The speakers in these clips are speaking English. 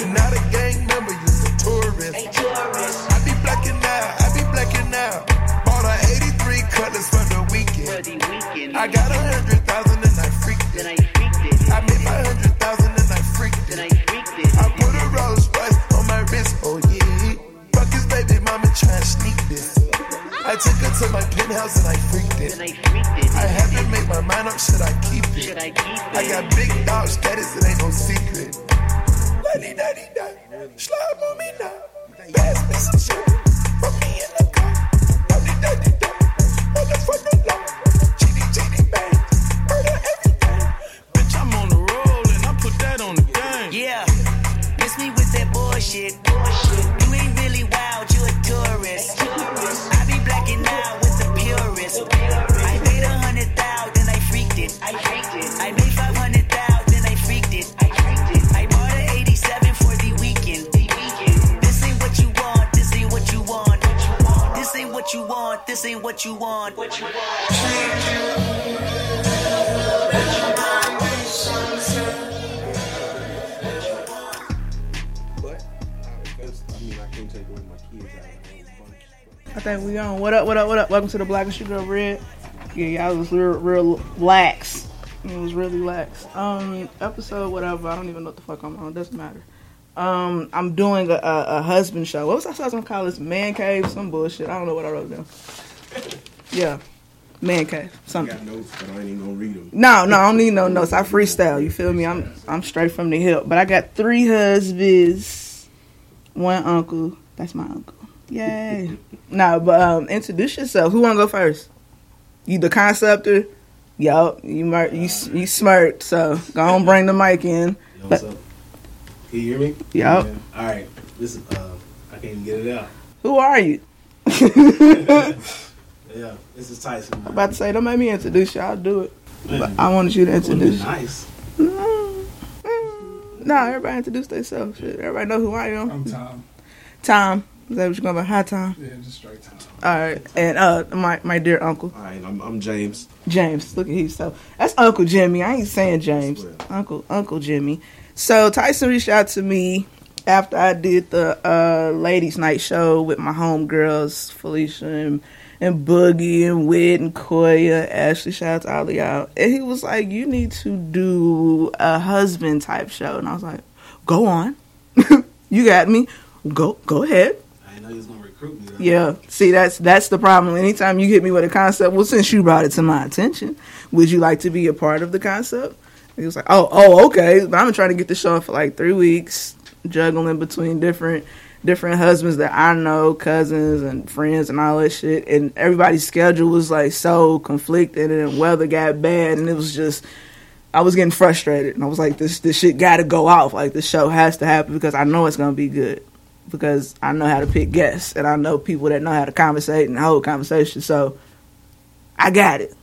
You're not a gang member, you're a tourist. I be blacking out, I be blacking out. Bought a 83 cutlass for the weekend. I got a hundred thousand and I freaked it. I made my hundred thousand and I freaked it. I put a Rolls Royce on my wrist, oh yeah. Fuck his baby mama try and sneak this. I took her to my penthouse and I freaked it. I haven't made my mind up, should I keep it? I got big dog status, it ain't no secret. Lady, daddy, daddy, slide on me now. Me some shit. Put me in the car. Daddy, daddy, daddy, motherfucker, law. Chitty, bang. Everything. Bitch, I'm on the roll and I put that on the. Yeah, miss me with that bullshit. This ain't what you want. What you want. I think we on. What up? What up? What up? Welcome to the Black and Sugar Red. Yeah, y'all was real, real lax. It was really lax. Um, episode whatever. I don't even know what the fuck I'm on. Doesn't matter. Um, I'm doing a, a, a husband show. What was I to call this? Man cave? Some bullshit. I don't know what I wrote down. Yeah, man cave. I Something. got notes, but I ain't even gonna read them. No, no, I don't need no notes. I freestyle. You feel me? I'm I'm straight from the hip. But I got three husbands, one uncle. That's my uncle. Yay. no, but um, introduce yourself. Who wanna go first? You the conceptor? Yup. You mer- you you smirked. So go on, bring the mic in. Know what's up? Can you hear me? Yup. Yeah. All right. Listen, uh, I can't even get it out. Who are you? Yeah, this is Tyson. I'm about to say, don't make me introduce you. I'll do it. Man, But I wanted you to would've been introduce. nice. Mm, mm. No, everybody introduce themselves. Shit, everybody know who I am. I'm Tom. Tom. Is that what you're going to Hi, Tom. Yeah, just straight Tom. All right, and uh, my my dear uncle All right, I'm, I'm James. James. Look at he's so that's Uncle Jimmy. I ain't saying James. Uncle Uncle Jimmy. So Tyson reached out to me after I did the uh, ladies' night show with my homegirls Felicia and, and Boogie and Wid and Koya, Ashley. Shout out to all of y'all. And he was like, "You need to do a husband type show," and I was like, "Go on, you got me. Go go ahead." I didn't know you was gonna recruit me. though. Yeah, see that's that's the problem. Anytime you hit me with a concept, well, since you brought it to my attention, would you like to be a part of the concept? He was like, oh, oh, okay. But I've been trying to get this show for like three weeks, juggling between different different husbands that I know, cousins and friends and all that shit, and everybody's schedule was like so conflicted, and weather got bad, and it was just. I was getting frustrated, and I was like, "This this shit got to go off. Like this show has to happen because I know it's gonna be good." because I know how to pick guests and I know people that know how to conversate and hold conversation. So I got it.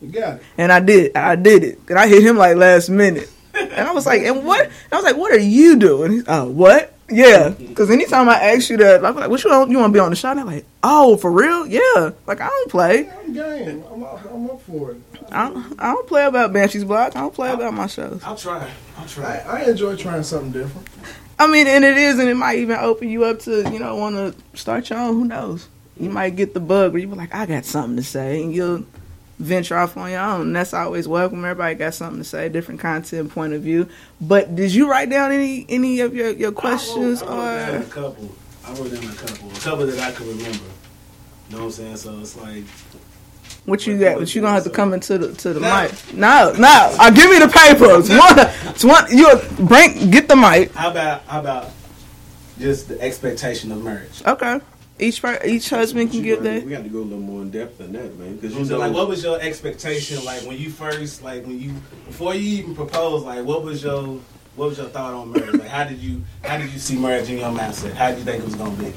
You got it. And I did. I did it. And I hit him like last minute. And I was like, and what? And I was like, what are you doing? He's, oh, what? Yeah. Because anytime I ask you that, I'm like, what you want, you want to be on the show? And I'm like, oh, for real? Yeah. Like, I don't play. I'm game. I'm up, I'm up for it. I don't, I don't play about Banshee's Block. I don't play about my shows. I'll try. I'll I, try. I enjoy trying something different. I mean, and it is, and it might even open you up to, you know, want to start your own. Who knows? You might get the bug where you be like, I got something to say, and you'll venture off on your own. And that's always welcome. Everybody got something to say, different content, point of view. But did you write down any any of your, your questions I wrote, I wrote down or? a couple. I wrote down a couple. A couple that I could remember. You know what I'm saying? So it's like What you got? But you gonna have to come into the to the No. mic. No, no. Uh, give me the papers. one, it's one. You bring get the mic. how about how about just the expectation of marriage? Okay. Each each husband can You give that. We got to go a little more in depth than that, man. Because You you know, know, like what was your expectation like when you first like when you before you even proposed like what was your what was your thought on marriage? Like, how did you how did you see marriage in your mindset? How did you think it was gonna be?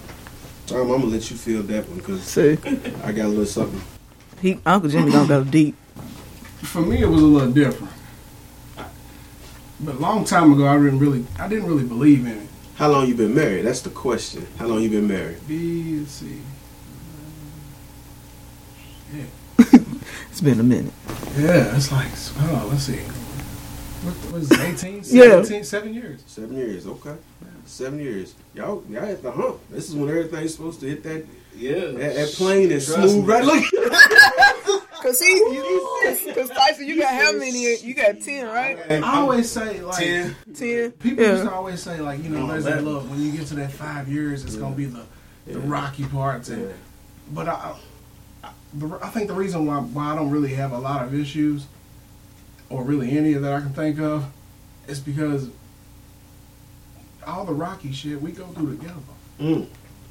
Um, I'm gonna let you feel that one because See, I got a little something. he Uncle Jimmy gonna go deep. For me, it was a little different. But a long time ago, I didn't really, I didn't really believe in it. How long you been married? That's the question. How long you been married? B, let's see. It's been a minute. Yeah, it's like, oh, let's see. What, what is it, 18? Yeah. 17, seven years. Seven years. Okay. Seven years. Y'all, y'all at the hump. This is when everything's supposed to hit that Yeah, that, that plane is smooth right. Look. Cause he, cause Tyson, you got how many? You got ten, right? I always say, like, ten. Ten. people used to always say, like, you know, there's that man. look, when you get to that five years, it's going to be the, the rocky parts. And, Yeah. But I, I, the, I think the reason why, why I don't really have a lot of issues, or really any that I can think of, is because all the rocky shit we go through together. Mm.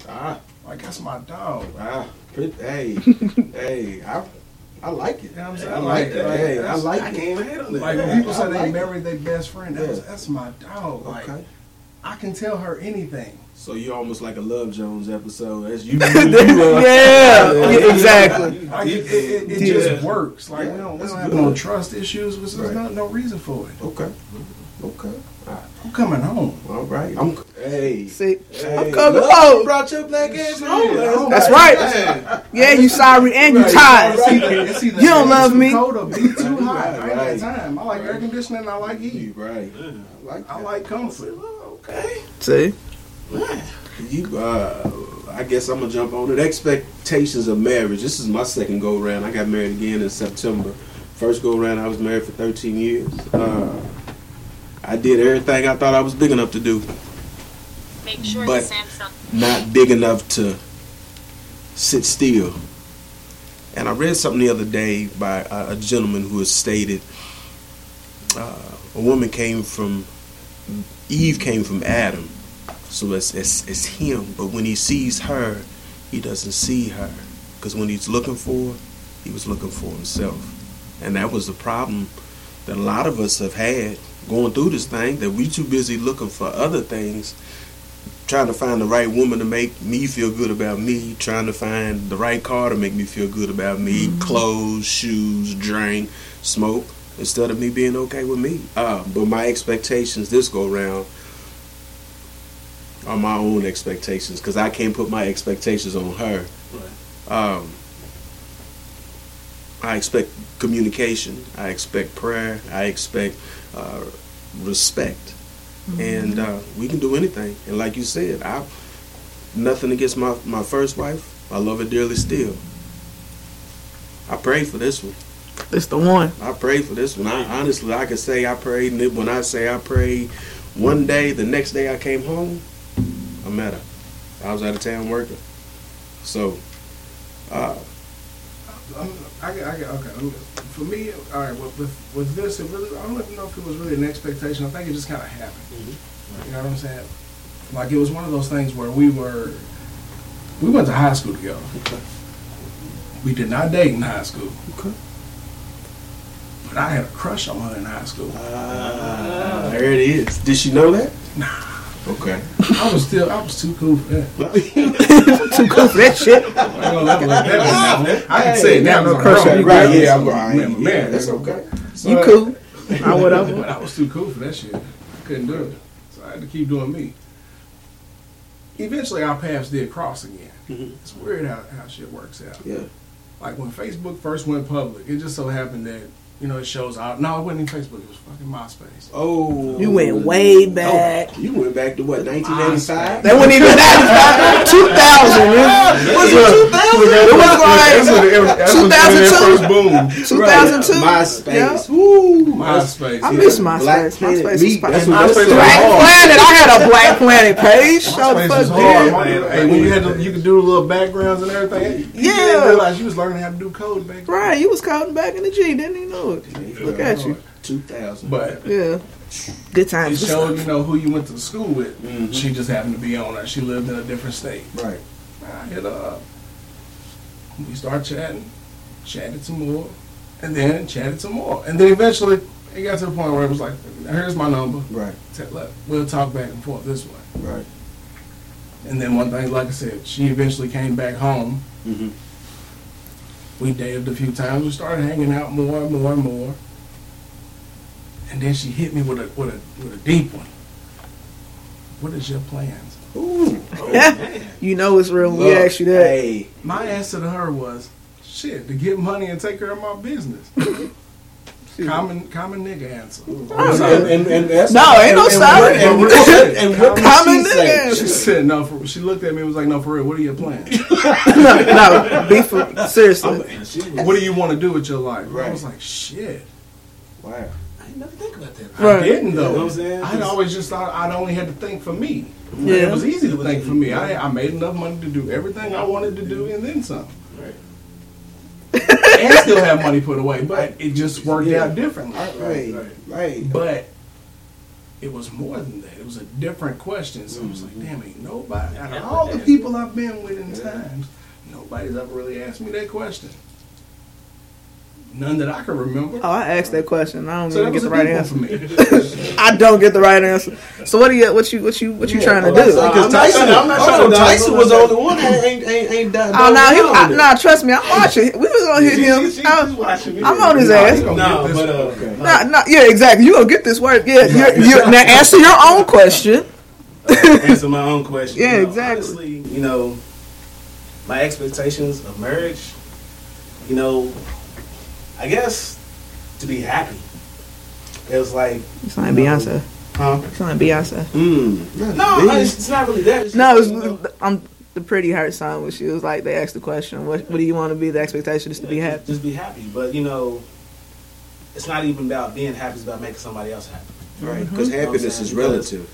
Ah, Like that's my dog. ah. Hey, hey. I, I like it. You know what I'm saying? I like Like- that. like, hey, I like I it. can't even handle it. Like when people I say they like it. married their best friend, that's, Yeah. that's my dog. Like Okay. I can tell her anything. So you're almost like a Love Jones episode. That's you. you, you uh, yeah, yeah, exactly. Like it, it, it Yeah. just works. Like we don't, we don't have good. no trust issues. There's Right. no, no reason for it. Okay. Okay. I'm coming home. All right. I'm. Hey. See, hey I'm coming love, home. you Brought your black ass home. last That's night. right. Hey. Yeah, you sorry and you It's tired. either, it's either You don't be love too me. Cold or be too hot. I ain't got time. I like air conditioning. I like heat. You right. I like. I like comfort. Okay. See, You, uh, I guess I'm gonna jump on it. Expectations of marriage. This is my second go round. I got married again in September. First go round, I was married for 13 years. Uh, I did everything I thought I was big enough to do, Make sure But- not big enough to sit still. And I read something the other day by a, a gentleman who has stated uh, a woman came from Eve came from Adam, so it's, it's it's him. But when he sees her, he doesn't see her. Because when he's looking for, he was looking for himself, and that was the problem that a lot of us have had going through this thing. That we too busy looking for other things trying to find the right woman to make me feel good about me, trying to find the right car to make me feel good about me, clothes, shoes, drink, smoke, instead of me being okay with me. Uh, but my expectations this go round are my own expectations because I can't put my expectations on her. Um, I expect communication. I expect prayer. I expect uh, respect and uh, we can do anything. And like you said, I nothing against my my first wife. I love her dearly still. I prayed for this one. it's the one. I prayed for this one. I honestly, I can say I prayed, and when I say I prayed, one day, the next day I came home, I met her. I was out of town working, so uh, I'm, I, get- I, get- okay. I'm- For me, all right. With, with with this, it really, I don't even know if it was really an expectation. I think it just kind of happened. You know what I'm saying? Like it was one of those things where we were, we went to high school together. We did not date in high school. Okay. But I had a crush on her in high school. ah, there it is. Did she know that? Nah. Okay. I was still, I was too cool for that. Too cool for that shit. I let her that. I can say it now. no because I'm crush grown. on you, right? Yeah, I'm, Man, I, man, yeah, that's okay. You cool? I But whatever. I was too cool for that shit. I couldn't do it. So I had to keep doing me. Eventually, our paths did cross again. Mhm. It's weird how, how shit works out. Yeah. Like when Facebook first went public, it just so happened that, you know, it shows out. No, it wasn't even Facebook, it was fucking MySpace. Oh, You went way back. Oh, you went back to what? 1985. That wasn't even that. 2000. man. Was it 2000? It was like it- that's when it 2002. first boom. 2002. MySpace. Yeah. Woo. MySpace. I miss MySpace. Black Planet MySpace was Meat. fire. That's what- MySpace Black. Planet. I had a Black Planet page. MySpace was hard. man. Hey, when you had to, you could do the little backgrounds and everything. You Yeah. didn't realize you was learning how to do code back then. Right, you was coding back in the G, didn't you know it. Look at you. 2000. But Yeah. Good it times. showed, you know, who you went to school with. Mhm. She just happened to be on there. She lived in a different state. Right. I hit up. We start chatting, chatted some more, and then chatted some more. And then eventually, it got to the point where it was like, here's my number. Right. T- let- We'll talk back and forth this way. Right. And then one thing, like I said, she eventually came back home. Mhm. We dated a few times. We started hanging out more and more and more. And then she hit me with a with a with a deep one. What is your plans? Ooh. you know it's real when we Look, ask you that. Hey. My answer to her was, "Shit, to get money and take care of my business." Common common nigga answer. Oh, and, and, and that's No, ain't no and, sorry. And, and, what- and what did Common she say? nigga. She said no. For, she looked at me and was like, "No, for real. What are your plans? no, no, be for seriously. She was, what do you want to do with your life?" I Right. was like, "Shit." Wow. I ain't never think about that. Right. I didn't though. You know what I'm saying? I'd always just thought I'd only had to think for me. Yeah. It was easy to think for me. I, I made enough money to do everything I wanted to do and then some. Right. And still have money put away, but it just worked Yeah. out differently. Right. Right. Right. But it was more than that. It was a different question. So I was like, mm-hmm. damn, ain't nobody, out of all the people I've been with in times, nobody's ever really asked me that question. None that I can remember. Oh, I asked that question. I don't so even get the right answer. for me. I don't get the right answer. So what do you what you what you what you trying to do? Because I'm not Tyson, trying to- I'm not trying to Tyson was the only one that ain't ain't ain't done. Oh no, he, I, nah, trust me, I'm watching. We was gonna hit him. She- she- she's I'm, watching. I'm on his ass. No, get but uh, one. Nah, nah, yeah, exactly. You gonna get this work? Yeah, you're, you're, now answer your own question. answer my own question. Yeah, You know, exactly. Honestly, you know, my expectations of marriage, you know, I guess to be happy. It was like, You sound like Beyonce. huh? You sound like Beyonce. Mm. No, it's, it's not really that. It's No, it's, you I'm um, the pretty hurt song when she was like they asked the question, what what do you want to be? The expectation is to be happy. Just be happy, but you know, it's not even about being happy. It's about making somebody else happy. Right. Mm-hmm. Because happiness is relative.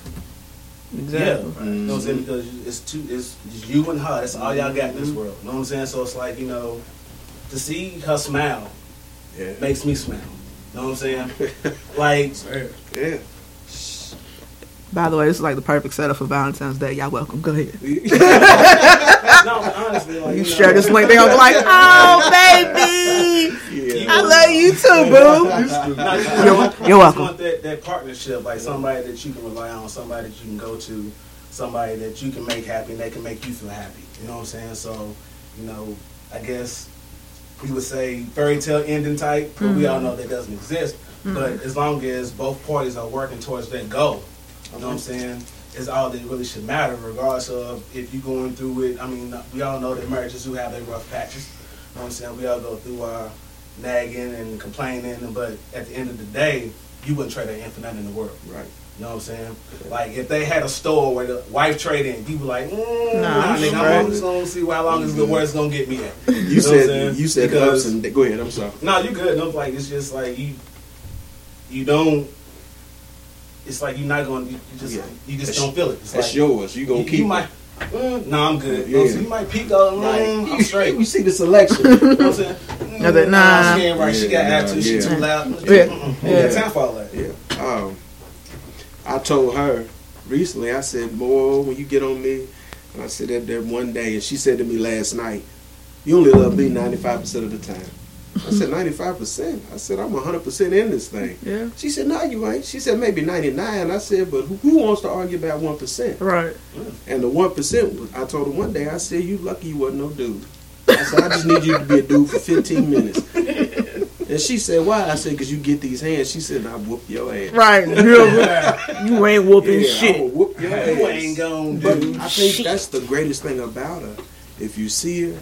Exactly. Yeah, you know what I'm saying? Because it's two, it's, it's you and her. That's all y'all got in this mm-hmm. world. You know what I'm saying? So it's like you know, to see her smile Yeah. makes me smile. You know what I'm saying? like, Yeah. By the way, this is like the perfect setup for Valentine's Day. Y'all welcome. Go ahead. no, honestly, like You you know, share this link. They gonna be like, oh baby, Yeah. I love you too, boo. No, you You're- know, you're you welcome. want that, that partnership, like somebody that you can rely on, somebody that you can go to, somebody that you can make happy, and they can make you feel happy. You know what I'm saying? So, you know, I guess we would say fairy tale ending type, but we all Mm-hmm. know that doesn't exist. But as long as both parties are working towards that goal, you know what I'm saying? Is all that really should matter, regardless of if you're going through it. I mean, we all know that marriages do have their rough patches. You know what I'm saying? We all go through our nagging and complaining, but at the end of the day, you wouldn't trade that in for nothing in the world. Right. You know what I'm saying? Like if they had a store where the wife trade in, people like, mm, Nah, nah, nigga. I'm just gonna see how long this good where it's gonna get me at. You know what I'm said you said Because- ups and go ahead. I'm sorry. no, you good. No, like it's just like you, you don't. It's like you're not going. to You just Yeah. you just That's- don't feel it. It's That's like, yours. You gonna you, keep you might. Mm, no, I'm good. You, know, Yeah. so you might peek out. Mm, I'm straight. You see the selection. You know what I'm saying? Mm, No, that- nah. she ain't right. she got Yeah, attitude. She yeah. too loud. Yeah. Mm-mm. Yeah. Yeah. Time for all that. Yeah. Um, I told her recently. I said, "More when you get on me." And I said that there one day, and she said to me last night, "You only love me ninety five percent of the time." I said, 95 percent. I said, "I'm hundred percent in this thing." Yeah. She said, "No, you ain't." She said, "Maybe 99." I said, "But who, who wants to argue about one? Right. And the one percent, I told her one day, I said, "You lucky you wasn't no dude." I said, "I just need you to be a dude for 15 minutes." And she said, "Why?" I said, "Cause you get these hands." She said, "I whoop your ass." Right. You, you ain't whooping Yeah, I shit. will whoop your ass. You ain't gonna But do I think shit. that's the greatest thing about her. If you see her,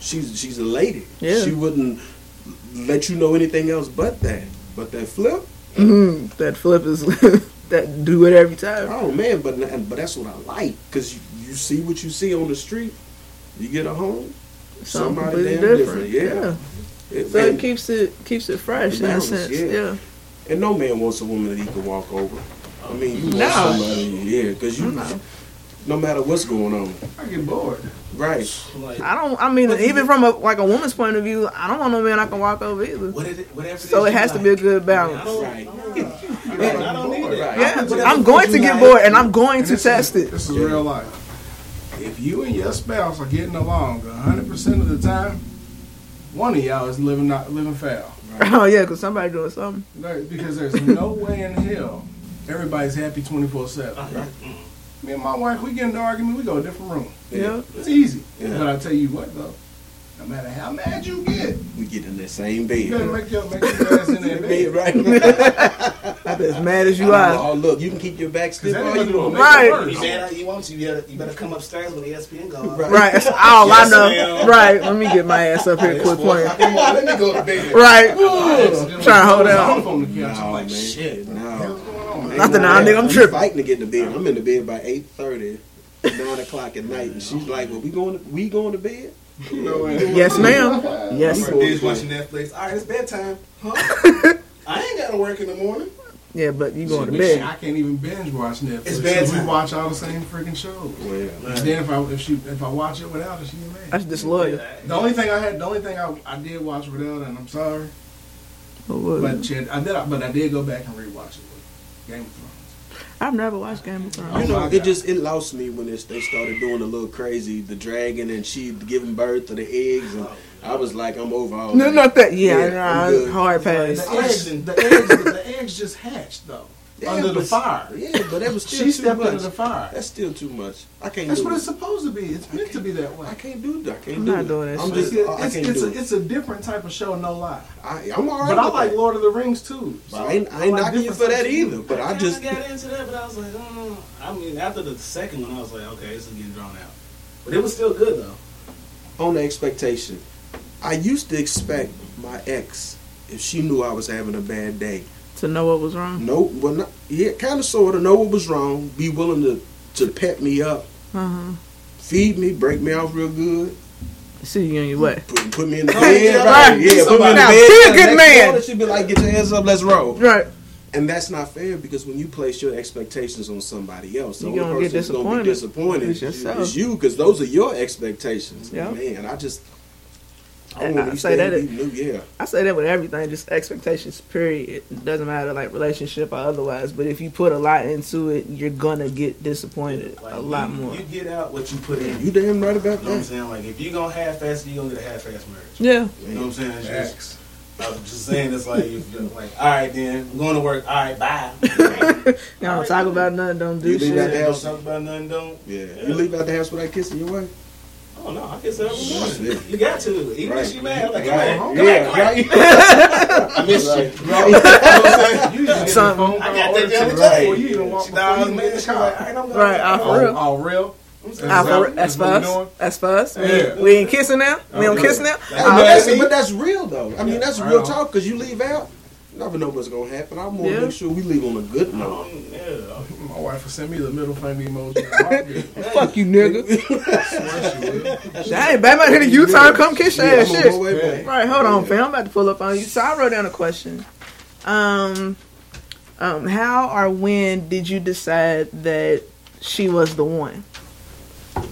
she's she's a lady. Yeah. She wouldn't let you know anything else but that. But that flip, hmm That flip is that do it every time. oh man! But but that's what I like because you, you see what you see on the street. You get a home, Something somebody completely damn different. different. Yeah. It- So and, it keeps it keeps it fresh in a sense. yeah. Yeah. and no man wants a woman that he can walk over. I mean, you want No. somebody, yeah, because you, No. no matter what's going on, I get bored. right? Like, I don't. I mean, even from a like a woman's point of view, I don't want no man I can walk over either. what is it, whatever So it is you has to be a good balance. Right. I don't need it. Right. Yeah, Whatever I'm going to get like. bored, and I'm going And to test is, it. This is real life. If you and your spouse are getting along 100% of the time, one of y'all is living not living foul. Oh yeah, because somebody doing something. Right, because there's no way in hell everybody's happy 24 7. Uh-huh. Me and my wife, we get into argument, we go a different room. Yeah. It's easy. Yeah. But I tell you what, though, no matter how mad you get, We get in that same you gotta bed. make your, make your ass in that Bed, bed. right? I'm as mad as you are. Oh, look, you can keep your back stiff all you want. Right. worse. You better, you want to, you better, you better come upstairs when the ESPN goes. Right. Right, that's all I know. ma'am. Right, let me get my ass up here, quick playing. Come on, let me go to bed. Right, Trying trying to hold out. on the couch. I'm No, like, man. shit. No. What's going on. Nothing, nah, nigga, I'm We tripping. fighting to get in the bed. I'm in the bed by eight thirty, nine o'clock at night, and she's like, "Well, we going? To, we going to bed?" No way. Yes, ma'am. Yes. Or binge watching Netflix. All right, it's bedtime. Huh? I ain't got to work in the morning. Yeah, but you going to We- bed. I can't even binge watch Netflix. It's 'cause bedtime. We watch all the same freaking shows. Well, And then if I if she if I watch it without her, she get mad. That's disloyal. The only thing I had, the only thing I, I did watch without, her, and I'm sorry, oh, What was but it? she had, I did, but I did go back and rewatch it. With Game of Thrones. I've never watched Game of Thrones. you Oh know, my it God. just it lost me when it's, they started doing a little crazy, the dragon, and she giving birth to the eggs, and I was like, I'm over all No, that. not that. Yeah, Yeah, I'm nah, good. hard The pass. eggs, the eggs, the eggs just hatched though Yeah, under the fire. Yeah, but that was still She too stepped much. into the fire. That's still too much. I can't. That's do what it. it's supposed to be. It's meant to be that way. I can't do that. I can't I'm do not it. doing that I'm just. It's, I it's, can't it's, do a, it. it's a different type of show, no lie. I, I'm alright. But I like that. Lord of the Rings too. But I ain't, I ain't like knocking you different for that either. too. But I just. got into that, but I was like, oh. I mean, after the second one, I was like, okay, this is getting drawn out. But it was still good though. on the expectation. I used to expect my ex, if she knew I was having a bad day, To know what was wrong. no, well, not, yeah, kind of, sort of, know what was wrong, be willing to to pep me up, Uh huh. feed me, break me off real good, See you on your way. put, put me in the bed, get up, right? be Yeah, put me in the Now, bed. be a good man. morning She'd be like, "Get your hands up, let's roll." Right. And that's not fair because when you place your expectations on somebody else, the You only gonna person who's gonna be disappointed. disappointed It's is you because those are your expectations. Yeah. Man, I just. I And want I say that it- be yeah. I say that with everything, just expectations. Period. It doesn't matter like relationship or otherwise. But if you put a lot into it, you're gonna get disappointed Like, a lot you, more. You get out what you put in. You damn right about You know what I'm saying? Like, if you gonna half-ass you gonna get a half-ass marriage. Yeah. You know what I'm saying? It's just, I'm just saying, it's like, if you're like, all right, then, I'm going to work. All right, bye. You don't talk about nothing. Don't do You leave out shit. the Don't house. talk about nothing, don't. Yeah. You leave out the house without kissing your wife. Oh, no, I kiss her every Shit. morning. You got to. Even if she mad, like, come Right. on, Yeah, come on, right. I missed you. Right. You know what I'm saying? You used to get Something. phone I call got that the to other day. before you even walk She before dialed me and the she like, car. I'm going. Right, off uh, oh, oh, real. oh, real? That's that for us. That's for us. We, Yeah. we ain't kissing now. We don't Okay. kiss now. But uh, that's, but that's real though. I mean, that's real talk because you leave out. You never know what's gonna happen. I want to Yeah. make sure we leave on a good note. Yeah. My wife will send me the middle finger emoji. in. Fuck you, nigga. I swear she will. Dang, Batman hit a U-turn. Come kiss your Yeah, ass. I'm on Shit. my way back. Right, hold on, fam. I'm about to pull up on you. So I wrote down a question. Um, um, how or when did you decide that she was the one? I pretty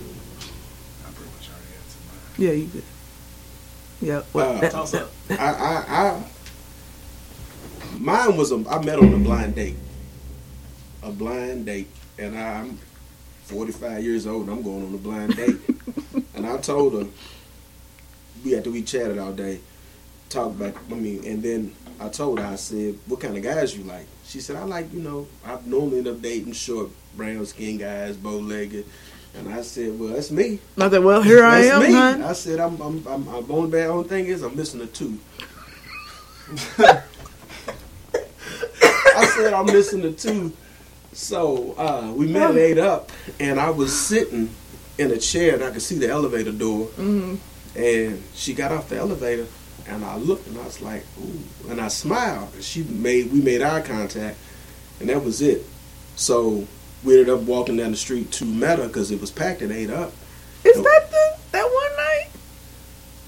much already answered mine. Yeah, you good. Yeah. Well, Uh, that- Toss that- up. I, I, I, mine was a. I met on a blind date. A blind date, and I'm 45 years old. and I'm going on a blind date, and I told her we after we chatted all day, talked back. I mean, and then I told her I said, "What kind of guys you like?" She said, "I like you know. I normally end up dating short, brown skin guys, bow legged." And I said, "Well, that's me." I said, well, here I That's am, me. hun. I said, I'm, I'm, I'm, I'm only bad. Only thing is, I'm missing a tooth. I said, I'm missing the tooth. So uh, we met at eight up, and I was sitting in a chair, and I could see the elevator door. Mhm. And she got off the elevator, and I looked, and I was like, "Ooh!" And I smiled. And she made, we made eye contact, and that was it. So we ended up walking down the street to Meta because it was packed at eight up. Is that the that night?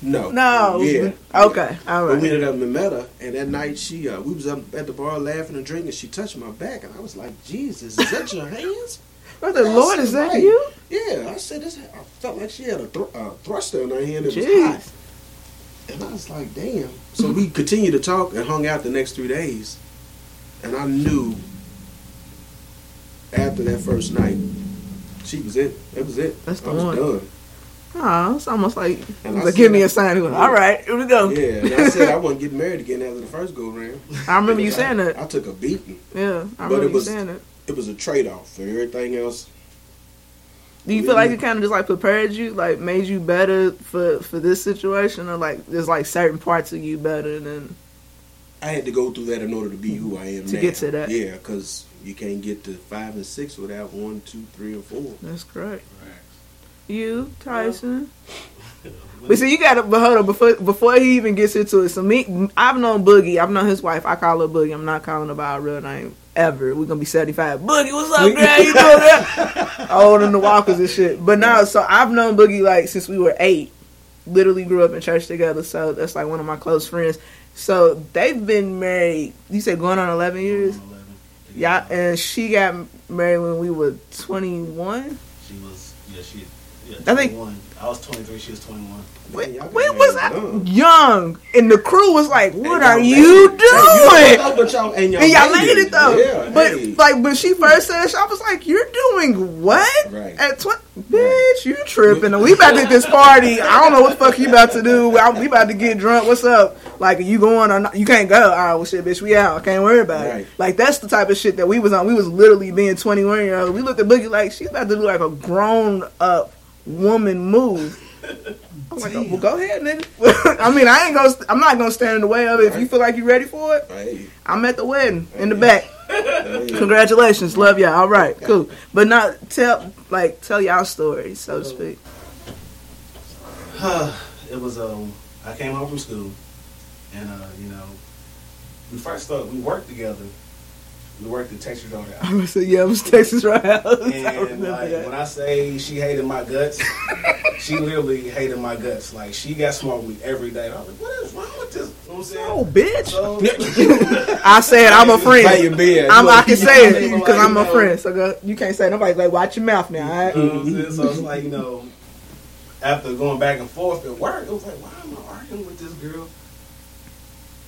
No. No. Yeah. Okay. All But we right. ended up in Meta, and that night she, uh, we was up at the bar laughing and drinking. She touched my back, and I was like, "Jesus, is that your hands?" Brother Lord, said, is that "Right." you? Yeah, I said this. I felt like she had a thr- uh, thruster in her hand. It was hot, and I was like, "Damn." So we continued to talk and hung out the next three days, and I knew after that first night, she was it. That was it. That's the I was one. done. Oh, it's almost like, And I like give me a sign. All right, here we go. Yeah, and I said I wasn't getting married again after the first go round. I remember you saying that. I took a beating. Yeah, I But remember it you was- saying that. It was a trade off for everything else. Do you feel like it kind of just like prepared you, like made you better for for this situation, or like there's like certain parts of you better than? I had to go through that in order to be who I am To now. get to that. Yeah, because you can't get to five and six without one, two, three, and four. That's correct. You, Tyson. But see, you got to, but hold on, before before he even gets into it. So me, I've known Boogie. I've known his wife. I call her Boogie. I'm not calling her by her real name ever. We're gonna be 75. Boogie, what's up, girl? You doing that? Old in the walkers and shit. But now, so I've known Boogie like since we were eight. Literally grew up in church together. So that's like one of my close friends. So they've been married. You said going on 11 years. Yeah, and she got married when we were 21. She was, yeah, she, yeah, I think- I was 23, she was 21. When, when was I young? And the crew was like, "What are you doing?" Hey, you- but y'all- and y'all and y'all made made it. it though. Yeah, but hey. like when she first said it, I was like, "You're doing what?" Right. At twenty, bitch, you tripping? We about to hit this party. I don't know what the fuck you about to do. We about to get drunk. What's up? Like, are you going or not? You can't go. All right, well, shit, bitch, we out. I can't worry about Right. it. Like that's the type of shit that we was on. We was literally being twenty one year old. We looked at Boogie like she's about to do like a grown up woman move. I'm like, oh, well, go ahead, nigga. I mean, I ain't gonna. I'm not gonna stand in the way of it. If you feel like you're ready for it, I'm at the wedding in the back. Congratulations, love y'all. All right, cool. But not tell like tell y'all story, so to speak. it was, um, I came home from school, and, uh, you know, we first started, we worked together. We worked at Texas Daughter I'm gonna say, yeah, it was Texas Roadhouse. And remember like that. when I say she hated my guts, she literally hated my guts. Like she got smoked with every day. I was like, what is wrong with this? You know what I'm saying? Oh, bitch! So, I said I'm a friend. Play your bed. I'm, I can say it because like, I'm a you know. friend. So you can't say nobody like watch your mouth now. All right? you know what I'm saying? So it's like, you know, after going back and forth at work, it was like, why am I arguing with this girl?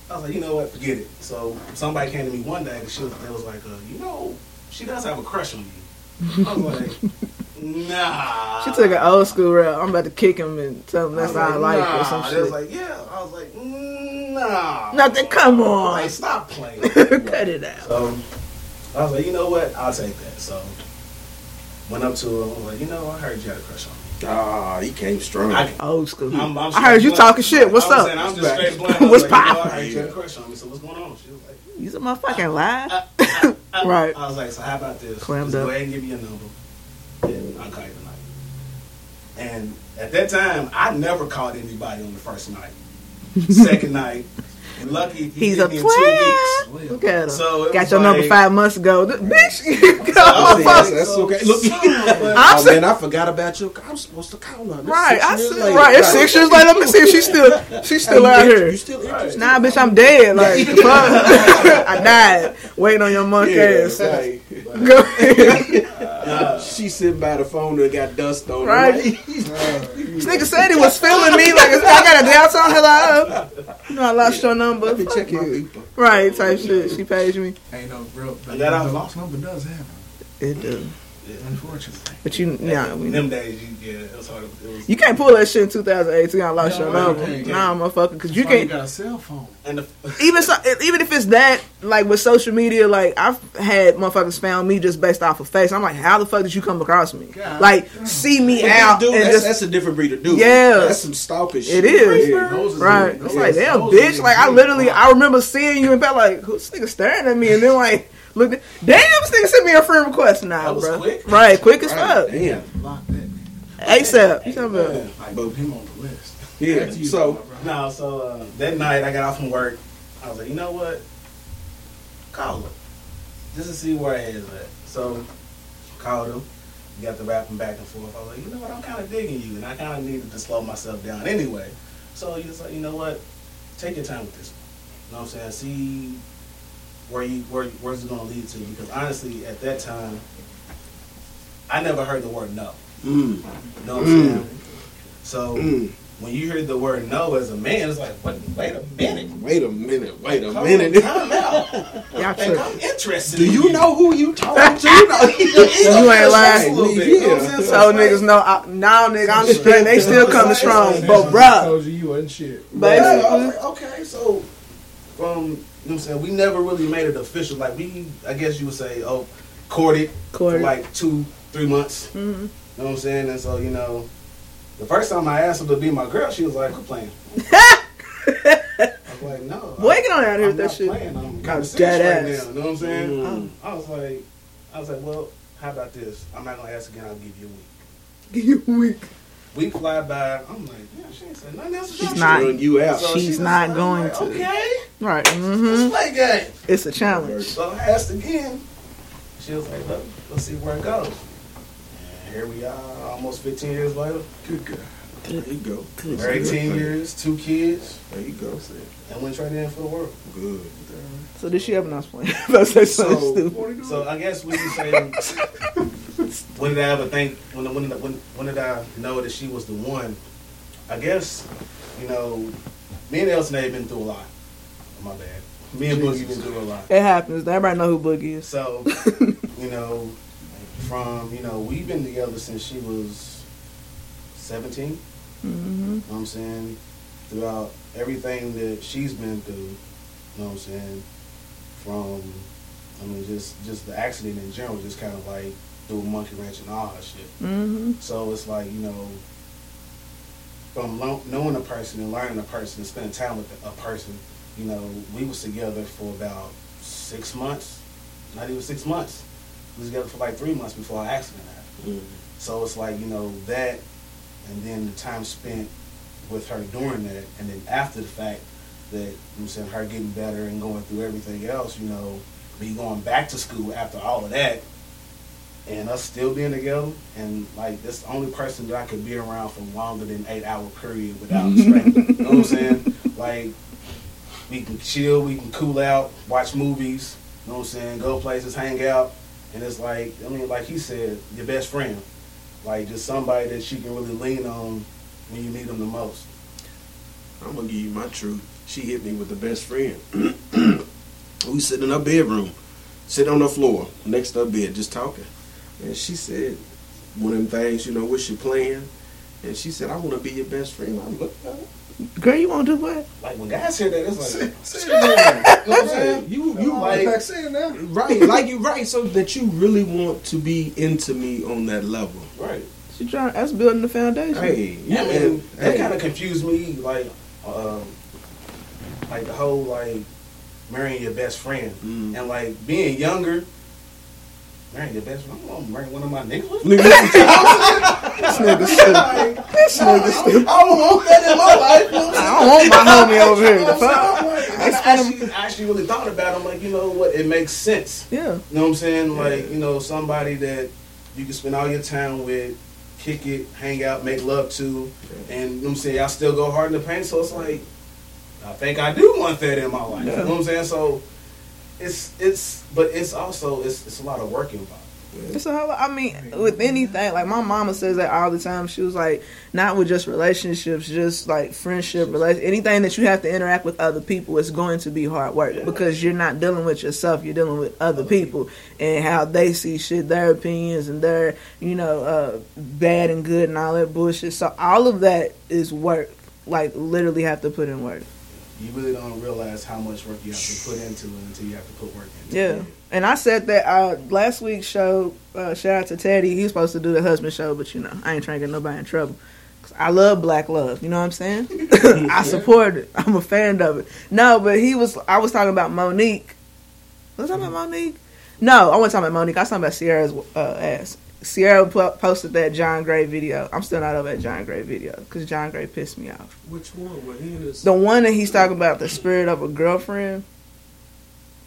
I was like, you know what, forget it. So somebody came to me one day and she was, they was like, uh, you know, she does have a crush on you. I was like, nah. She took an old school route. I'm about to kick him and tell him that's I was how I like nah. or some They shit. was like, yeah. I was like, nah. Nothing. Come on, like, stop playing. cut it out. So I was like, you know what? I'll take that. So went up to him. I was like, you know, I heard you had a crush on me. Ah, he came strong. I, Old school. I'm, I'm I heard you straight talking shit. What's up? Saying, I'm just Right. straight blunt. What's like, you I poppin'? you had a crush on me. So what's going on? She was like, You's a motherfucking lie. right. I was like, so how about this? Clammed Just up. go ahead and give me a number. Yeah, I'll call you tonight. And at that time, I never called anybody on the first night. Second night, lucky he He's a me in player. two weeks. Look at him. So Got was your number five months ago. Th- Bitch, Oh, come that's, on. that's okay. Look, I'm oh, saying- man, I forgot about you. I'm supposed to call her. This Right, I years said, later. right. It's six years later. Let me see if she's still, she's still out here. You still interested? Nah, bitch, I'm dead. Like, fuck? I died waiting on your monkey Yeah, ass. right. Go ahead. She sitting by the phone and got dust on her. Right. Like, This nigga said he was feeling me like I got a downtown. Hello. You know I lost your number. Let me Fuck check my you. Right, type shit. She paged me. Ain't no real. The, that I the lost number does happen, It do. unfortunately. But you, nah, we, In them days, you, yeah, it was hard. It was, you can't pull that shit in 2018. I lost your No, number. you. Nah, motherfucker, because you can't. You got a cell phone. and the, even so, even if it's that, like with social media, like I've had motherfuckers found me just based off of face. I'm like, how the fuck did you come across me? God. Like, see me out Dude, and that's, just that's a different breed of dude. Yeah. That's some stalker shit. It is. Yeah. Right. the- It's like, damn, bitch. Like, I literally. I remember seeing you and felt like, who's this nigga staring at me? And then like, look, damn, this nigga sent me a friend request now, That was bro. quick. Right, quick as Right, fuck. Damn. Lock that. ASAP. You talking about? Like put him on the list. Yeah. Back you, So, no, so uh, that night I got off from work. I was like, you know what? Call him Just to see where he is at. So, called him. We got the rapping back and forth. I was like, you know what? I'm kind of digging you, and I kind of needed to slow myself down anyway. So he was like, you know what? Take your time with this one. You know what I'm saying? See where you where where's it gonna lead to? Because honestly, at that time, I never heard the word no. mm, You know what I'm saying? So mm. when you hear the word no as a man, it's like, wait, wait a minute. Wait a minute. Wait a Come minute. Time out. Y'all I think I'm interested. Do in you know who you talking to? No, You ain't lying. A little you know what I'm saying? So niggas know I, now, nigga, I'm straight. They still coming strong, but bruh, told you you wasn't shit. Yeah, basically, like, okay, so um, you know what I'm saying? We never really made it official. Like we, I guess you would say, oh, courted, Courted. for like two, three months. Mhm. You know what I'm saying? And so you know, the first time I asked her to be my girl, she was like, "I'm playing." I was like, "No, boy, get on out here I'm with that shit. playing. I'm I'm kind of dead serious right ass. now." You know what I'm saying? Mm. I was like, I was like, well, how about this? I'm not gonna ask again. I'll give you a week. Give you a Week fly by. I'm like, yeah, she ain't said nothing else. She's about not- you. Run you out. So she's she not going like, to. Okay, Right. let's hmm play game. It's a challenge. So I asked again. She was like, Look, let's see where it goes. And here we are, almost 15 years later. Good girl. There you go. We're 18 years, two kids, There you go. and went right in for the world. Good. So did she ever not playing? That's so So, so I guess we you say, when did I ever think, when, when, when, when did I know that she was the one? I guess, you know, me and Elson have been through a lot. My bad. Me and Boogie been through a lot. It happens. Everybody know who Boogie is. So, you know, from, you know, we've been together since she was 17. hmm You know what I'm saying? Throughout everything that she's been through, you know what I'm saying? From, I mean, just just the accident in general, just kind of like a monkey wrench and all that shit. hmm So it's like, you know, from lo- knowing a person and learning a person and spending time with a person, you know, we was together for about six months, not even six months. We was together for like three months before our accident happened. So it's like, you know, that and then the time spent with her during that and then after the fact that you know I'm saying her getting better and going through everything else, you know, me going back to school after all of that and us still being together and like that's the only person that I could be around for longer than eight hour period without strangling. you know what I'm saying? Like we can chill, we can cool out, watch movies, you know what I'm saying, go places, hang out. And it's like I mean, like he said, your best friend. Like just somebody that you can really lean on when you need them the most. I'm gonna give you my truth. She hit me with the best friend. we sitting in her bedroom, sitting on the floor next to her bed, just talking. And she said one of them things, you know, what's your plan? And she said, I want to be your best friend. I looked at her. Girl, you want to do what? Like when guys hear that, it's like Say that. you know what I'm saying? You, you Like- like, saying that. right, like you right, so that you really want to be into me on that level. Right. She trying. That's building the foundation. Hey, Yeah, I mean, and- that hey, kind of confused me. Like, um, like the whole like marrying your best friend Mm. and like being younger. Marrying your best friend. I'm gonna marry one of my niggas. This nigga stupid. This nigga stupid. I don't want that in my life. You know I'm don't want my homie over here. The fuck? saying? I actually, I actually really thought about it. I'm like, you know what? It makes sense. Yeah. You know what I'm saying? Like, you know, somebody that you can spend all your time with, kick it, hang out, make love to, and you know what I'm saying? Y'all still go hard in the paint. So it's like, I think I do want that in my life. You know what I'm saying? So it's it's but it's also it's it's a lot of work involved. It's a whole, I mean, with anything, like my mama says that all the time. She was like, not with just relationships, just like friendship, relation, anything that you have to interact with other people, it's going to be hard work because you're not dealing with yourself, you're dealing with other people and how they see shit, their opinions and their, you know, uh, bad and good and all that bullshit. So all of that is work. Like literally have to put in work. You really don't realize how much work you have to put into it until you have to put work into Yeah. it. Yeah. And I said that uh, last week's show. Uh, shout out to Teddy. He was supposed to do the husband show, but you know, I ain't trying to get nobody in trouble. 'Cause I love black love. You know what I'm saying? I support it. I'm a fan of it. No, but he was. I was talking about Monique. Was I talking about Monique? No, I wasn't talking about Monique. I was talking about Sierra's uh, ass. Sierra po- posted that John Gray video. I'm still not over that John Gray video because John Gray pissed me off. Which one? Well, he is- The one that he's talking about the spirit of a girlfriend.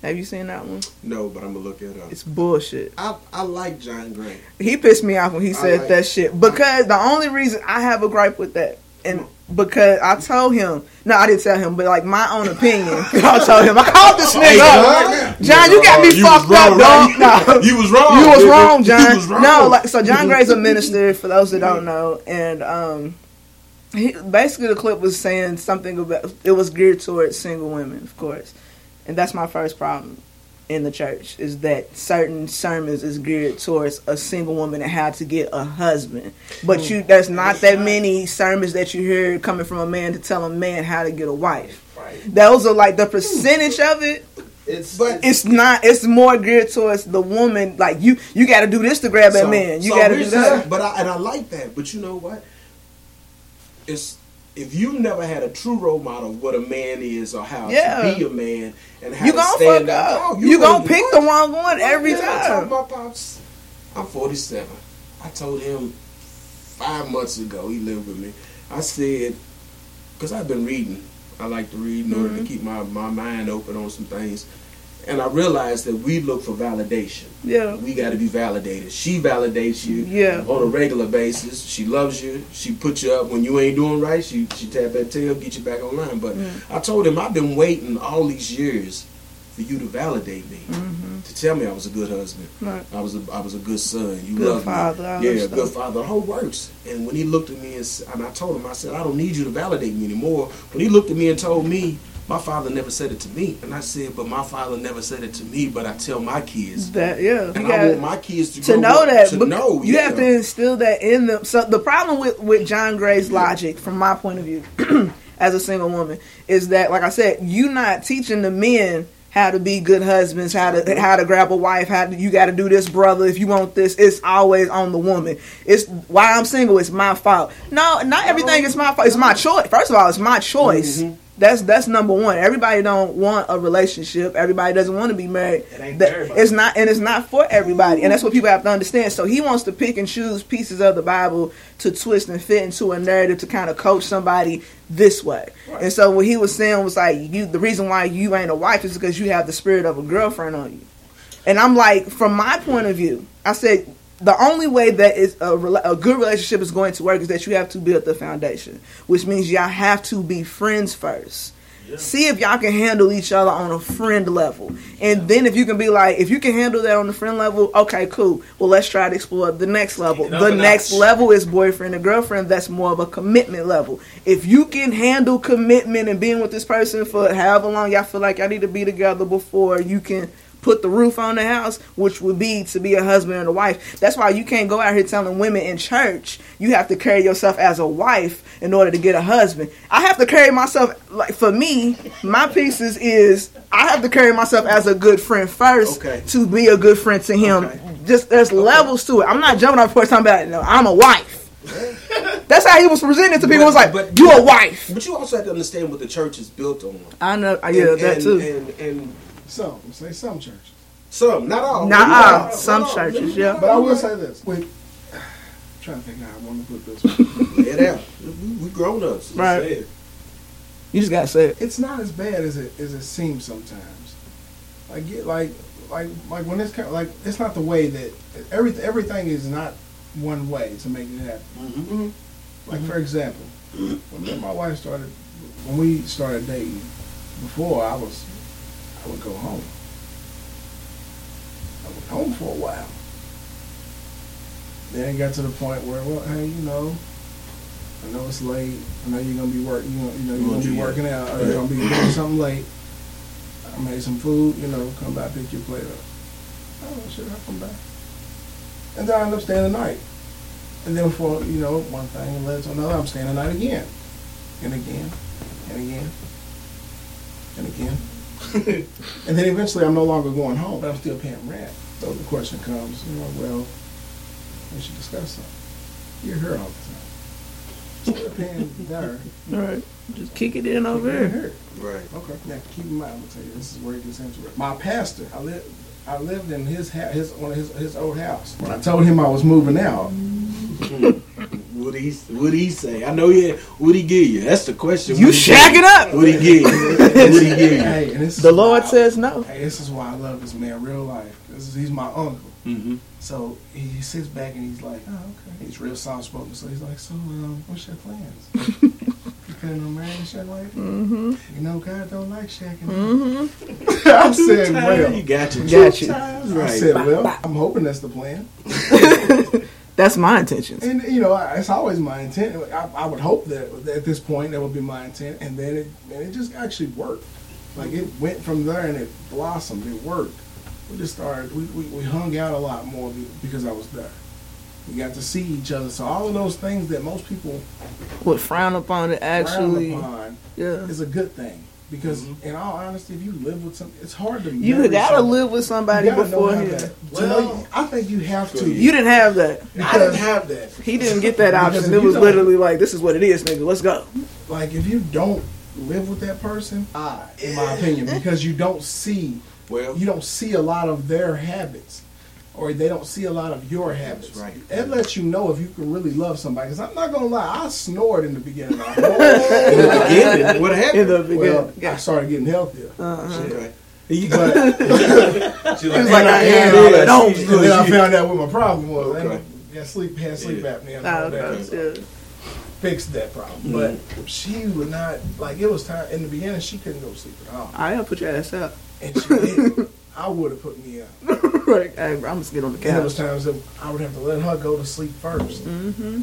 Have you seen that one? No, but I'm gonna look it up. It's bullshit. I I like John Gray. He pissed me off when he said like- that shit because the only reason I have a gripe with that and because I told him no I didn't tell him but like my own opinion I told him I called this nigga up John you got me You fucked wrong, up dog right? no You was wrong. you was wrong John was wrong. no like so John Gray's a minister for those that don't know and um he, basically the clip was saying something about it was geared towards single women, of course, and that's my first problem in the church is that certain sermons is geared towards a single woman and how to get a husband, but mm. you there's not that many sermons that you hear coming from a man to tell a man how to get a wife. Those are like the percentage of it. It's But it's not. It's more geared towards the woman. Like you, you got to do this to grab that So- man. You so got to do that. But I and I like that. But you know what? It's if you never had a true role model of what a man is or how Yeah. to be a man and how You to gonna stand fuck up. No, You gonna gonna pick the wrong one every Yeah, I time. told my pops, I'm 47. I told him five months ago. He lived with me. I said, because I've been reading. I like to read in order Mm-hmm. to keep my, my mind open on some things. And I realized that we look for validation. Yeah. We got to be validated. She validates you Yeah. on a regular basis. She loves you. She puts you up when you ain't doing right. She she tap that tail, get you back online. But Mm. I told him I've been waiting all these years for you to validate me, to tell me I was a good husband. Mm-hmm. Right. I was a I was a good son. You Good love father, me. all Yeah, that good father. The whole works. And when he looked at me and, and I told him, I said, I don't need you to validate me anymore. When he looked at me and told me, my father never said it to me, and I said, but my father never said it to me. But I tell my kids, That yeah. and you I want my kids to, to know up that To know, you yeah. have to instill that in them. So the problem with with john gray's logic from my point of view as a single woman is that like i said you not teaching the men how to be good husbands how to how to grab a wife how to, you got to do this brother if you want this. It's always on the woman. It's why i'm single it's my fault. No not everything is my fault. It's my choice. First of all it's my choice mm-hmm. That's that's number one. Everybody don't want a relationship. Everybody doesn't want to be married. It ain't That- it's not, and it's not for everybody. And that's what people have to understand. So he wants to pick and choose pieces of the Bible to twist and fit into a narrative to kind of coach somebody this way. And so what he was saying was like, you. The reason why you ain't a wife is because you have the spirit of a girlfriend on you. And I'm like, from my point of view, I said the only way that is a, a good relationship is going to work is that you have to build the foundation, which means y'all have to be friends first. See if y'all can handle each other on a friend level, and then if you can be like, if you can handle that on the friend level, okay, cool. Well, let's try to explore the next level. Take it up The next level is boyfriend and girlfriend. That's more of a commitment level. If you can handle commitment and being with this person for however long y'all feel like y'all need to be together before you can put the roof on the house, which would be to be a husband and a wife. That's why you can't go out here telling women in church you have to carry yourself as a wife in order to get a husband. I have to carry myself like for me, my pieces is I have to carry myself as a good friend first Okay. to be a good friend to him. Just there's levels to it. I'm not jumping off the talking about no, I'm a wife. That's how he was presented to people. It was like, But- you a wife. But you also have to understand what the church is built on. I know. Yeah, and, that and, too. And, and Some say some churches. some, not all. Not Not all. Some not all. churches, yeah. But I will say this. Wait, trying to think how I want to put this. Lay it out. We, we grown ups. Right. say it. You just gotta say it. it's not as bad as it as it seems sometimes. Like get like like like when it's kind of, like it's not the way that every everything is not one way to make it happen. Mm-hmm. Like for example, when me and my wife started when we started dating, before I was I would go home. I went home for a while. Then it got to the point where, well, hey, you know, I know it's late. I know you're gonna be working. You know, you know, you're gonna be working out. Or you're gonna be doing something late. I made some food. You know, come by, pick your plate up. Oh shit, I'll come back. And then I end up staying the night. And then for you know one thing led to another, I'm staying the night again, and again, and again, and again. and then eventually, I'm no longer going home, but I'm still paying rent. So the question comes, you know, well, we should discuss something. You're here all the time. Still paying there. All right, just kick it in over You're here. here. Right. Okay. Now keep in mind, I'm gonna tell you, this is where it gets interesting. My pastor, I lived, I lived in his ha- his one of his his old house. When I told him I was moving out, What he what he say? I know he what he give you. That's the question. You What'd he shacking up. you? What he give you? What he give you? hey, and this The Lord why- says no. Hey, this is why I love this man real life. This is, he's my uncle. Mm-hmm. So he sits back and he's like, oh, okay. He's real soft spoken. So he's like, so um, what's your plans? you planning on marrying this young lady? Mm-hmm. You know, God don't like shacking. Mm-hmm. I said, well, you got you. Got you. Times I said, well, I'm hoping that's the plan. That's my intention. And you know, it's always my intent. I, I would hope that at this point that would be my intent, and then it and it just actually worked. Like it went from there and it blossomed. It worked. We just started. We, we, we hung out a lot more because I was there. We got to see each other. So all of those things that most people Would frown upon it actually. frown upon Yeah. is a good thing. Because mm-hmm. in all honesty, if you live with some, it's hard to. You marry gotta someone. live with somebody before gotta know how beforehand. to- to know- I think you have to. You didn't have that. I didn't have that. He didn't get that option. It was literally like, "This is what it is, nigga. Let's go." like if you don't live with that person, I, in my opinion, because you don't see, Well, you don't see a lot of their habits, or they don't see a lot of your habits. right. It lets you know if you can really love somebody. Because I'm not gonna lie, I snored in the beginning. Like, in the beginning, what In happened? the beginning, well, I started getting healthier. Okay. But She It was like, like I had all that on. and then I found out what my problem was. Okay. And yeah, sleep had sleep apnea. And Ah, all that. okay, yeah. Fixed that problem, but she would not like. It was time in the beginning. She couldn't go to sleep at all, I will put your ass out. and she did. I would have put me out. right. I'm just get on the And there was times that I would have to let her go to sleep 1st Mm-hmm.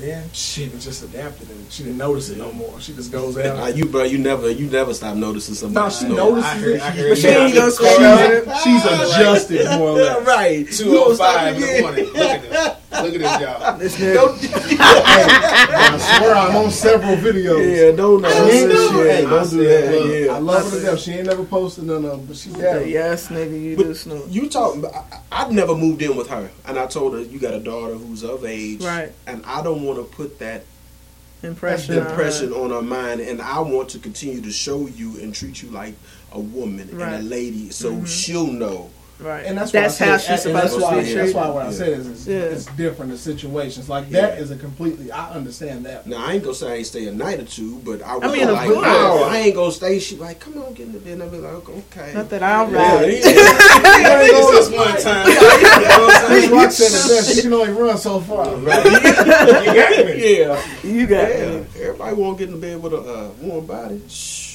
And then she was just adapted, and she didn't notice it no more. She just goes out. Uh, you, bro, you never, you never stop noticing something. no, she snore. notices I heard- it. I heard But she ain't gonna She's- say She's adjusted more or less. right. Two oh five in the morning. Look at this. Look at this, y'all. This nigga. I swear I'm on several videos. Yeah, don't know. She ain't never- hey, don't do that. Yeah. I love her to death. She ain't never posted none of them, but she's got it. yes, nigga, you But do snore. You talk. I, I've never moved in with her, and I told her you got a daughter who's of age, Right. And I don't want to put that Impression. on her. impression on her mind, and I want to continue to show you and treat you like a woman and a lady, so Mhm. she'll know. Right. And that's, that's why I how said, she's and that's supposed why, to be That's why what I Yeah. said is it's, Yeah. it's different in situations. Like Yeah. that is a completely. I understand that. Now I ain't gonna say I ain't stay a night or two, but I, I mean, of like, course. no, I ain't gonna stay. She like, come on, get in the bed. And I be like, okay. Not that I'll Yeah, ride. yeah. This one time. You know what I'm saying? Rock said it you can only run so far. Right. you got me. Yeah. You got Yeah. it. Everybody want to get in the bed with a uh, warm body. Shh,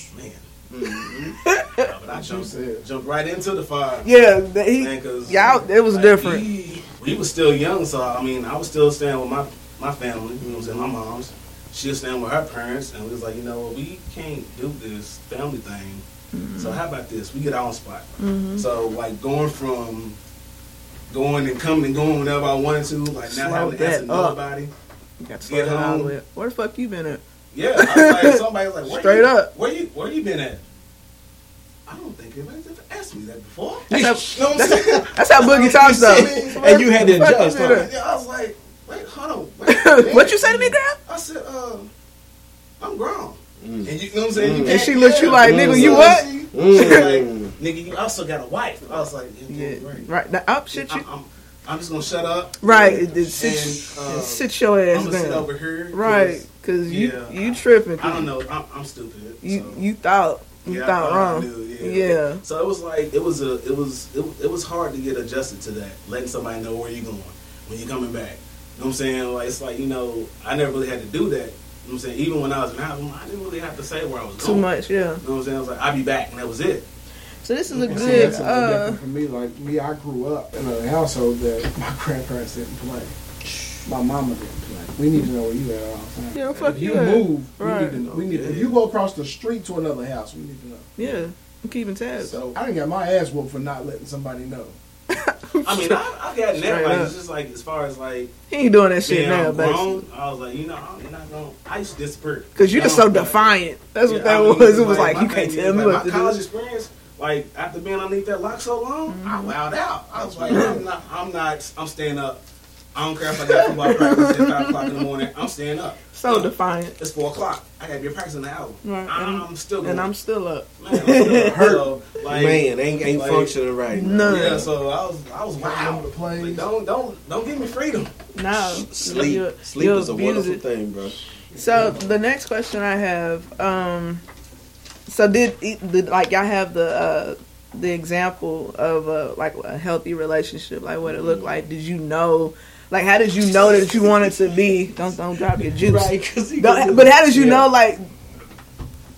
man. Mhm. But I jumped, jumped right into the fire. Yeah, that he, Man, 'cause, y'all, it was like, different. We, we was still young, so I mean, I was still staying with my my family. You know what I'm saying? My mom's. She was staying with her parents, and we was like, you know, we can't do this family thing. Mm-hmm. So how about this? We get our own spot. Mhm. So like going from going and coming and going whenever I wanted to, like Slow not having to that answer up. nobody. You got to Get slow down home. a. Where the fuck you been at? Yeah, I was like, somebody was like, where Straight you, up. where you where you been at? I don't think anybody's ever asked me that before. That's you how, know what I'm saying? that's how Boogie talks though. And you had to Fuck adjust, you huh? Yeah, I was like, wait, hold on. Wait, What you say to me, girl? I said, uh, I'm grown. Mm. And you know what I'm saying? You And can't- she looked you yeah. like, Mm. nigga, you what? She, she Mm. like, nigga, you also got a wife. I was like, yeah, Yeah, right. Now, up, shit you. I'm, I'm, I'm just gonna shut up. Right, it- it sit, And, uh, sit your ass I'm gonna sit down. over here. 'cause Right, cause you Yeah. you tripping. 'cause I don't know. I'm, I'm stupid. You so. you thought you Yeah, thought thought I wrong. knew, yeah. So it was like it was a it was it, it was hard to get adjusted to that, letting somebody know where you're going when you're coming back. You know what I'm saying? Like it's like you know I never really had to do that. You know what I'm saying? Even when I was in high school, I didn't really have to say where I was Too going. Too much, yeah. You know what I'm saying? I was like, I'll be back, and that was it. So this is a And see, good. that's uh different for me. Like me, I grew up in a household that my grandparents didn't play. My mama didn't play. We need to know where you at at all times. Yeah, fuck if you you at. move, Right. we need to. We need. If you go across the street to another house, we need to know. Yeah, I'm keeping tabs. So I didn't got my ass whooped for not letting somebody know. I mean, I, I got Straight that. Like up. it's just like as far as like He ain't doing that shit being now, basically. grown, I was like, you know, I'm not gonna. I used to disappear. Cause you're just so defiant. That's what that was. It was like, my you can't tell me like, what my to college do. experience, like after being underneath that lock so long, Mm-hmm. I wowed out. I was like, I'm not, I'm not, I'm staying up. I don't care if I got football practice at five o'clock in the morning. I'm staying up. So defiant. It's four o'clock. I got to be practicing the hour. Right, I'm, and- I'm still going. And I'm still up. man, I'm still hurt. So, like, Man, ain't ain't like, functioning right. None. Yeah, so I was, I was wow. Remember the plays? Like, don't, don't, don't give me freedom. No. Sleep, You- sleep you is a wonderful it. thing, bro. So the next question I have, um, so did, did like y'all have the uh, the example of uh, like a healthy relationship, like what it looked like? Did you know, like how did you know that you wanted to be? Don't don't drop your juice. Right, 'cause he Don't- gonna- but how did you Yeah. know, like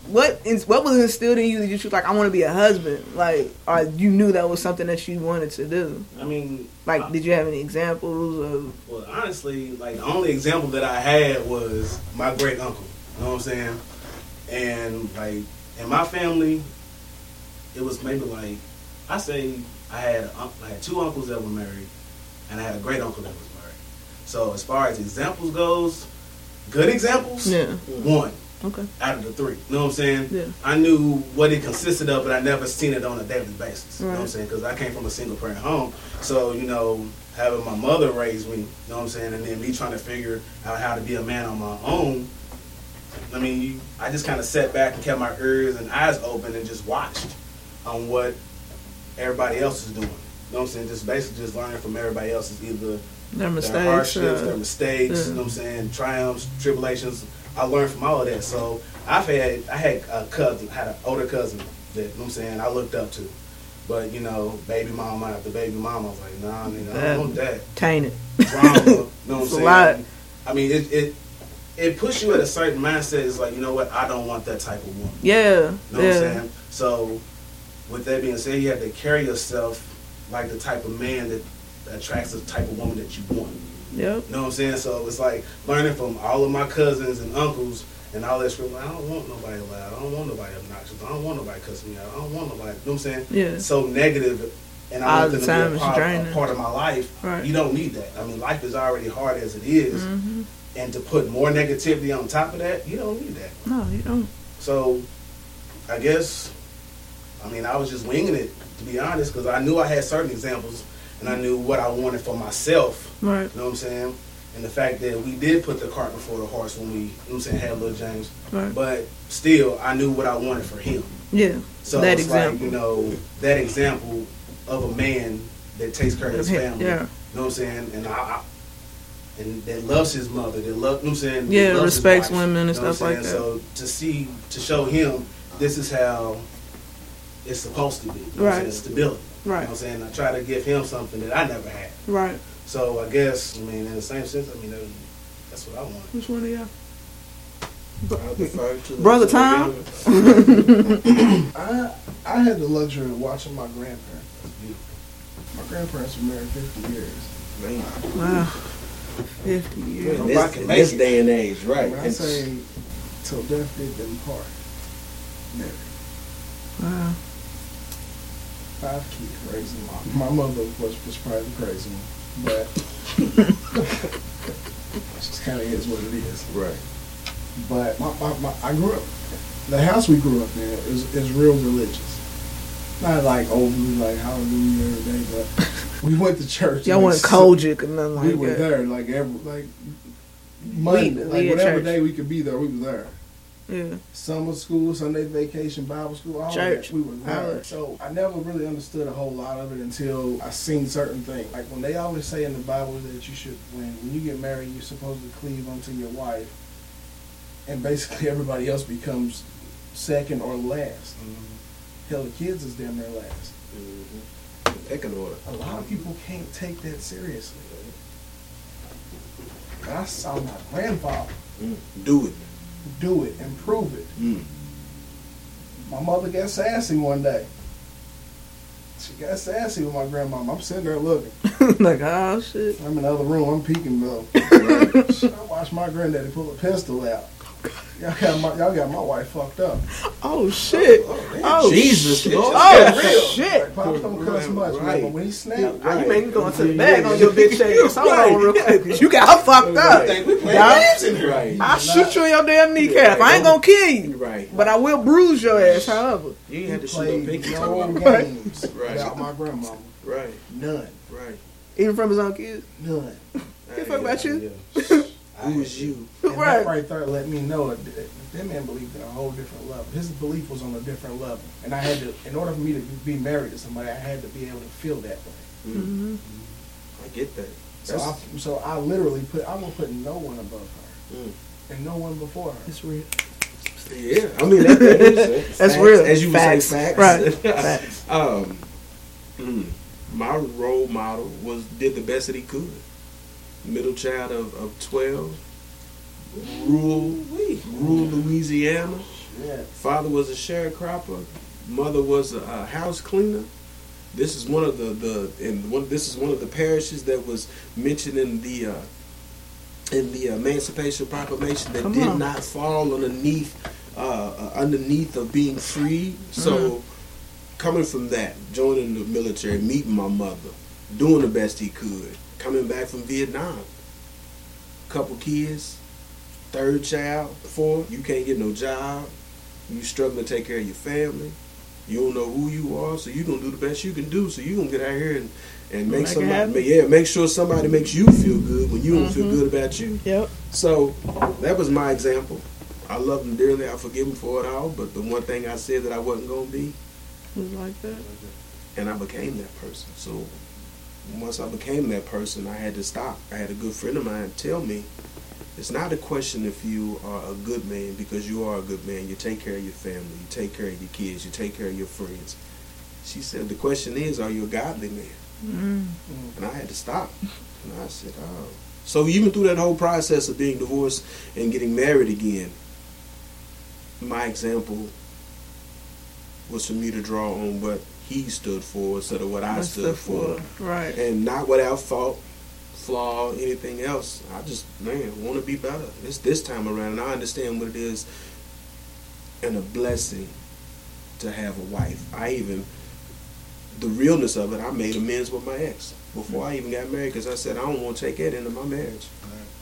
what what was instilled in you that you was like I want to be a husband? Like, or you knew that was something that you wanted to do? I mean, Like, did you have any examples of? Well, honestly, like the only example that I had was my great uncle. You know what I'm saying? And like in my family, it was maybe like I say I had uh, I had two uncles that were married, and I had a great uncle that was married. So as far as examples goes, good examples, Yeah. one Okay. out of the three. You know what I'm saying? Yeah. I knew what it consisted of, but I never seen it on a daily basis. You know what I'm saying? Because I came from a single parent home. So, you know, having my mother raise me, you know what I'm saying? And then me trying to figure out how to be a man on my own. I mean, you, I just kind of sat back and kept my ears and eyes open and just watched on what everybody else is doing. You know what I'm saying? Just basically just learning from everybody else's either Their mistakes, their hardships, uh, their mistakes, yeah. you know what I'm saying, triumphs, tribulations. I learned from all of that. So I've had I had a cousin, had an older cousin that you know what I'm saying I looked up to. But you know, baby mama after baby mama, I was like, nah, nigga, I don't want that Tainted. drama. You know what I'm saying? lot. I mean, it it it puts you at a certain mindset. It's like, you know what? I don't want that type of woman. Yeah. You know what I'm saying? So, with that being said, you have to carry yourself like the type of man that attracts the type of woman that you want. Yep. You know what I'm saying? So it's like learning from all of my cousins and uncles and all that shit. I don't want nobody loud. I don't want nobody obnoxious. I don't want nobody cussing me out. I don't want nobody. You know what I'm saying? Yeah. So negative, and I All want the them to be a part, a part of my life. Right. You don't need that. I mean, life is already hard as it is. Mhm. and to put more negativity on top of that, you don't need that. No, you don't. So, I guess, I mean, I was just winging it to be honest, because I knew I had certain examples, and I knew what I wanted for myself. Right. You know what I'm saying? And the fact that we did put the cart before the horse when we, you know what I'm saying, had little James. Right. But still, I knew what I wanted for him. Yeah. So that it's example. like, you know, that example of a man that takes care of his family. yeah. You know what I'm saying? And I, I and that loves his mother, that love, you know what I'm saying? Yeah, respects wife, women and you know what stuff like that. So to see, to show him, this is how it's supposed to be. You know what I'm Right. You know what I'm saying? I try to give him something that I never had. Right. So I guess, I mean, in the same sense, I mean, that- that's what I want. Which one of y'all? I defer to the- Brother Tom? I I had the luxury of watching my grandparents. My grandparents were married 50 years. Man. Wow. 50 years. In this, in this day and age, right? When I say till death did them part. Married. Wow. Five kids raising my my mother was was probably the crazy one, but it just kind of is what it is. Right. But my, my, my, I grew up. The house we grew up in is is real religious. Not like overly like hallelujah every day, but we went to church. Y'all went COGIC or nothing like that. We like were there like every like Monday, We- like we at whatever church. day we could be there, we were there. Yeah. Summer school, Sunday vacation, Bible school, all Church. that. We were All there. So I never really understood a whole lot of it until I seen certain things. Like when they always say in the Bible that you should, when when you get married, you're supposed to cleave unto your wife, and basically everybody else becomes second or last. Hell, the kids is damn near last. Mm-hmm. Pecking order. A lot of people can't take that seriously. I saw my grandfather Mm. Do it. Do it and prove it. Mm. My mother got sassy one day. She got sassy with my grandmama. I'm sitting there looking. like, oh shit. I'm in the other room. I'm peeking though. I watched my granddaddy pull a pistol out. Y'all got my y'all got my wife fucked up. Oh shit. Oh, oh Jesus, shit. Lord. Oh Real. shit. Like, Pops don't cuss much, man, Right. but when he snapped, Now you make me go into the bag on your bitch ass. Hold Right. on real quick. 'cause You got her fucked up. Think we playing games in here. Right. I'll shoot you in your damn kneecap. I ain't gonna kill you. Right. But I will bruise your ass, however. You ain't had to shoot no played pinky no games Right. without my grandmama. Right. None. Right. Even from his own kids. None. He fuck about you. Who is you? And Right. that right there let me know that that man believed in a whole different level. His belief was on a different level, and I had to, in order for me to be married to somebody, I had to be able to feel that way. Mm-hmm. I get that. So I, so I literally put, I will put no one above her, Mm. and no one before her. It's real. Yeah, I mean that, that is That's facts, real. As you Facts. would say, facts. Right. Facts. um, mm, my role model was did the best that he could. Middle child of, of twelve, rural, rural Louisiana. Father was a sharecropper. Mother was a, a house cleaner. This is one of the the and one. This is one of the parishes that was mentioned in the uh, in the Emancipation Proclamation that Come did on. not fall underneath uh, uh, underneath of being free. So Mhm. coming from that, joining the military, meeting my mother, doing the best he could, coming back from Vietnam, couple kids, third child, four, you can't get no job, you struggling to take care of your family, you don't know who you are, so you gonna do the best you can do. So you gonna get out here and, and make, Make somebody, yeah, make sure somebody makes you feel good when you don't feel Mhm. good about you. Yep. So that was my example. I love him dearly. I forgive him for it all. But the one thing I said that I wasn't gonna be, Was like that. and I became that person. So once I became that person, I had to stop. I had a good friend of mine tell me, it's not a question if you are a good man because you are a good man. You take care of your family. You take care of your kids. You take care of your friends. She said, the question is, are you a godly man? Mm. And I had to stop. And I said, oh. So even through that whole process of being divorced and getting married again, my example was for me to draw on what he stood for instead of what I What stood stood for. for, right. And not without fault, flaw, anything else. I just, man, want to be better. This this time around, and I understand what it is and a blessing to have a wife. I even, the realness of it, I made amends with my ex before I even got married because I said, I don't want to take that into my marriage.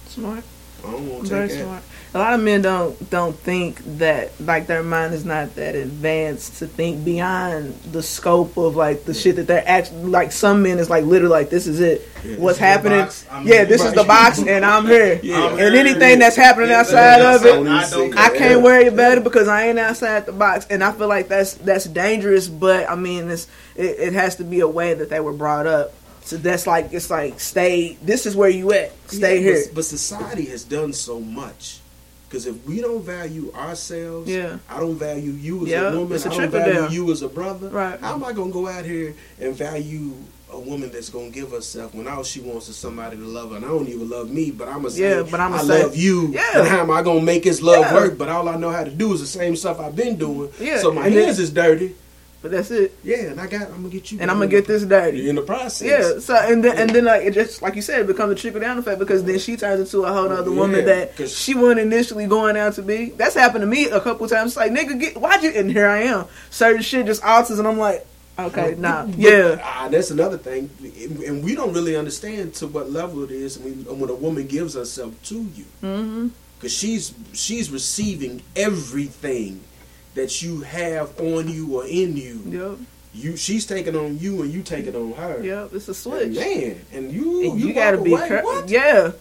Smart. Don't Very smart. A lot of men don't don't think that like their mind is not that advanced to think beyond the scope of like the shit that they're actually like. Some men is like literally like this is it. Yeah, What's this is the happening? yeah, this is the box, and I'm here. Yeah. and I'm anything here. that's happening Yeah, outside of it, I can't worry about it because I ain't outside the box. And I feel like that's that's dangerous. But I mean, it's it, it has to be a way that they were brought up. So that's like it's like stay. This is where you at. Stay Yeah, here. But, but society has done so much. Because if we don't value ourselves, Yeah. I don't value you as Yeah, a woman, a I don't value down. you as a brother. Right. How am I going to go out here and value a woman that's going to give herself when all she wants is somebody to love her? And I don't even love me, but I'm going to say, Yeah, but I'ma I say- love you. Yeah. And how am I going to make this love Yeah. work? But all I know how to do is the same stuff I've been doing. Yeah, So my hands is dirty. But that's it. Yeah, and I got, I'm going to get you. and I'm gonna get this dirty. in the process. Yeah. So and then and then like it just like you said, it becomes a trickle down effect because then she turns into a whole other woman that she wasn't initially going out to be. That's happened to me a couple times. It's like nigga, get why'd you? And here I am. Certain shit just alters, and I'm like, okay, nah, But, yeah, ah, that's another thing, and we don't really understand to what level it is when, when a woman gives herself to you, mm-hmm. because she's she's receiving everything that you have on you or in you. yep, You, she's taking on you, and you taking on her. yep. It's a And switch. man, and you And you, you, gotta be away, cur- yeah.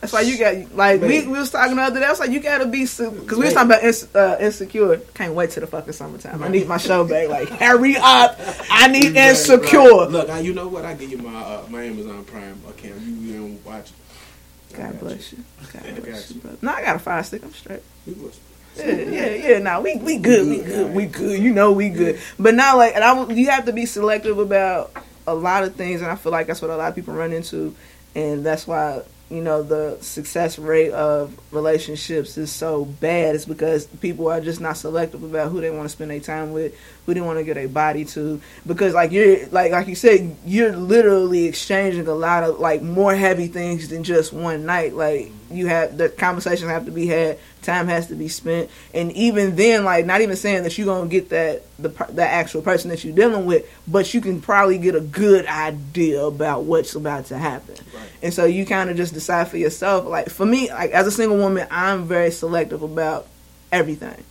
That's why you got like we, Man. we was talking the other day. I was like, you gotta be because we was talking about ins- uh, insecure. Can't wait till the fucking summertime. I need my show back. Like hurry up! I need Right, insecure. right. Look, I, you know what? I give you my uh, my Amazon Prime account. You, you don't watch. it. God bless you. God bless you, you. No, I got a fire stick. I'm straight. You was- Yeah, yeah, yeah. Now we we good. We good. We good. You know we good. But now, like, and I you have to be selective about a lot of things, and I feel like that's what a lot of people run into, and that's why you know the success rate of relationships is so bad. It's because people are just not selective about who they want to spend their time with, who they want to get a body to. Because like you're like like you said, you're literally exchanging a lot of like more heavy things than just one night. Like you have the conversations have to be had, time has to be spent, and even then, like not even saying that you're gonna get that the the actual person that you're dealing with, but you can probably get a good idea about what's about to happen. And so you kind of just decide for yourself. Like for me, like as a single woman, I'm very selective about everything.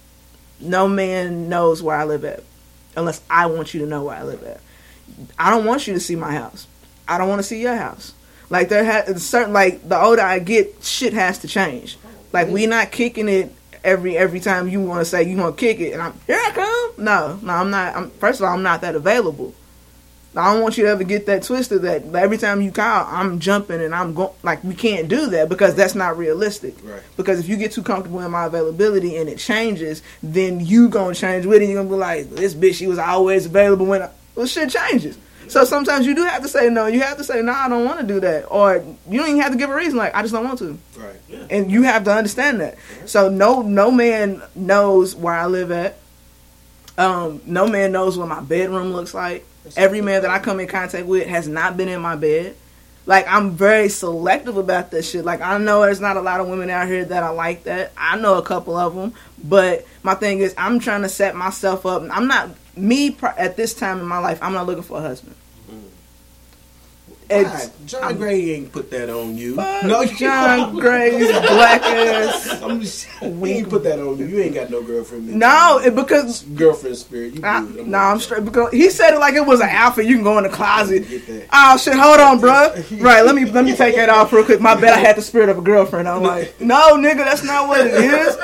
No man knows where I live at unless I want you to know where I live at. I don't want you to see my house. I don't want to see your house. Like there has certain like the older I get, shit has to change. Like we not kicking it every every time you want to say you want to kick it, and I'm here I come. No, no, I'm not. I'm first of all, I'm not that available. I don't want you to ever get that twisted that every time you call, I'm jumping and I'm going. Like we can't do that because that's not realistic. Right. Because if you get too comfortable in my availability and it changes, then you gonna change with it. You're gonna be like, this bitch, she was always available when. I, well, shit changes. So sometimes you do have to say no. You have to say no. I don't want to do that, or you don't even have to give a reason. Like I just don't want to. Right. and you have to understand that. So no no man knows where I live at. Um, no man knows what my bedroom looks like. Every man that I come in contact with has not been in my bed. Like I'm very selective about this shit. Like I know there's not a lot of women out here that are like that. I know a couple of them, but my thing is I'm trying to set myself up. I'm not me at this time in my life. I'm not looking for a husband. It's-? John Gray ain't put that on you. No, John Gray's black ass. I'm just, he ain't put that on you. You ain't got no girlfriend. No, it, because girlfriend spirit. You I. I'm no, I'm straight because he said it like it was an outfit. You can go in the closet. Oh shit! Hold on, bro. Right, let me let me take that off real quick. My bad. I had the spirit of a girlfriend. I'm like, no, nigga, that's not what it is.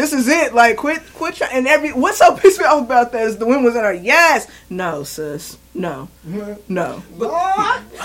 This is it. Like, quit, quit. Try- and every what's so pissed me off about that is the women was in there. Yes, no, sis, no, mm-hmm. no.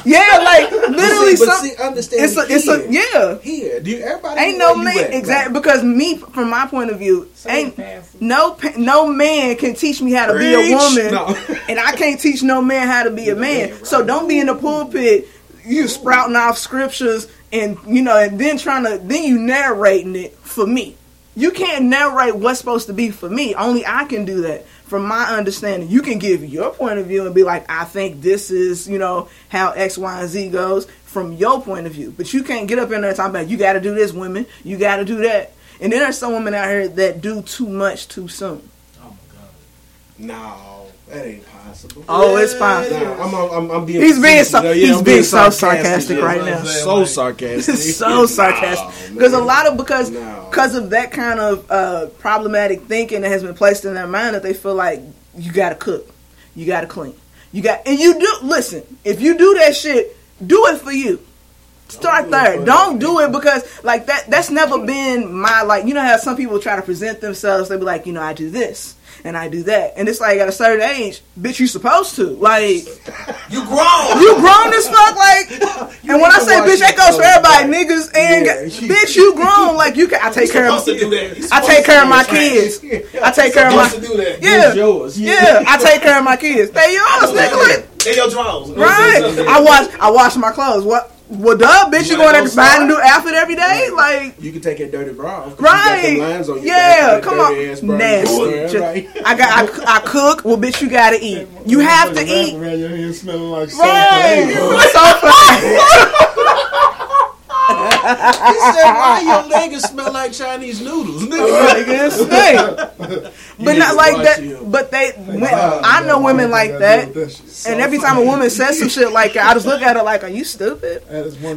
yeah, like literally, but some, see, understand it's a, it's a, yeah. Here, do you, everybody Ain't know no man at, exactly because me from my point of view ain't no no man can teach me how to be a woman No. and I can't teach no man how to be a man. So don't be in the pulpit you sprouting off scriptures and you know and then trying to then you narrating it for me. You can't narrate what's supposed to be for me. Only I can do that. From my understanding, you can give your point of view and be like, I think this is, you know, how X, Y, and Z goes from your point of view. But you can't get up in there and talk about you got to do this, women. You got to do that. And then there's some women out here that do too much too soon. Oh, my God. No, that ain't possible. Oh, it's possible. Nah, I'm, I'm, I'm being. He's being so- No, he's I'm being so sarcastic right now. So sarcastic. so sarcastic because a lot of because No. because of that kind of uh, problematic thinking that has been placed in their mind that they feel like you got to cook, you got to clean, you got and you do listen. If you do that shit, do it for you. Start there. Don't do it because like that. That's never been my like. You know how some people try to present themselves. They be like, you know, I do this and I do that, and it's like at a certain age, bitch, you supposed to like. You grown. You grown as fuck, like. and when I say bitch, that your goes for everybody, right. niggas and Yeah. bitch, you grown. Like you can. I take care of. supposed to do that. You I take care of my kids. I take care of my. supposed to do that. Yeah, yours. yeah. I take care of my kids. They yours, nigga. Like, They your drawers. right. I wash. I wash my clothes. What? Well, duh, bitch. You wanna going to buy a new outfit every day? Like. You can take your dirty bra off. 'cause Right. You got lines on your Yeah, back, come on. dirty. Nasty. Yeah, right. I got. I, I cook. Well, bitch, you gotta eat. You have to eat. Around your hand smelling like Right. right. So funny. He said, "Why your leggings smell like Chinese noodles, nigga?" Like, it's stink. but not like that. you. But they, when, I know women like that. And every time a woman says some shit like that, I just look at her like, "Are you stupid?"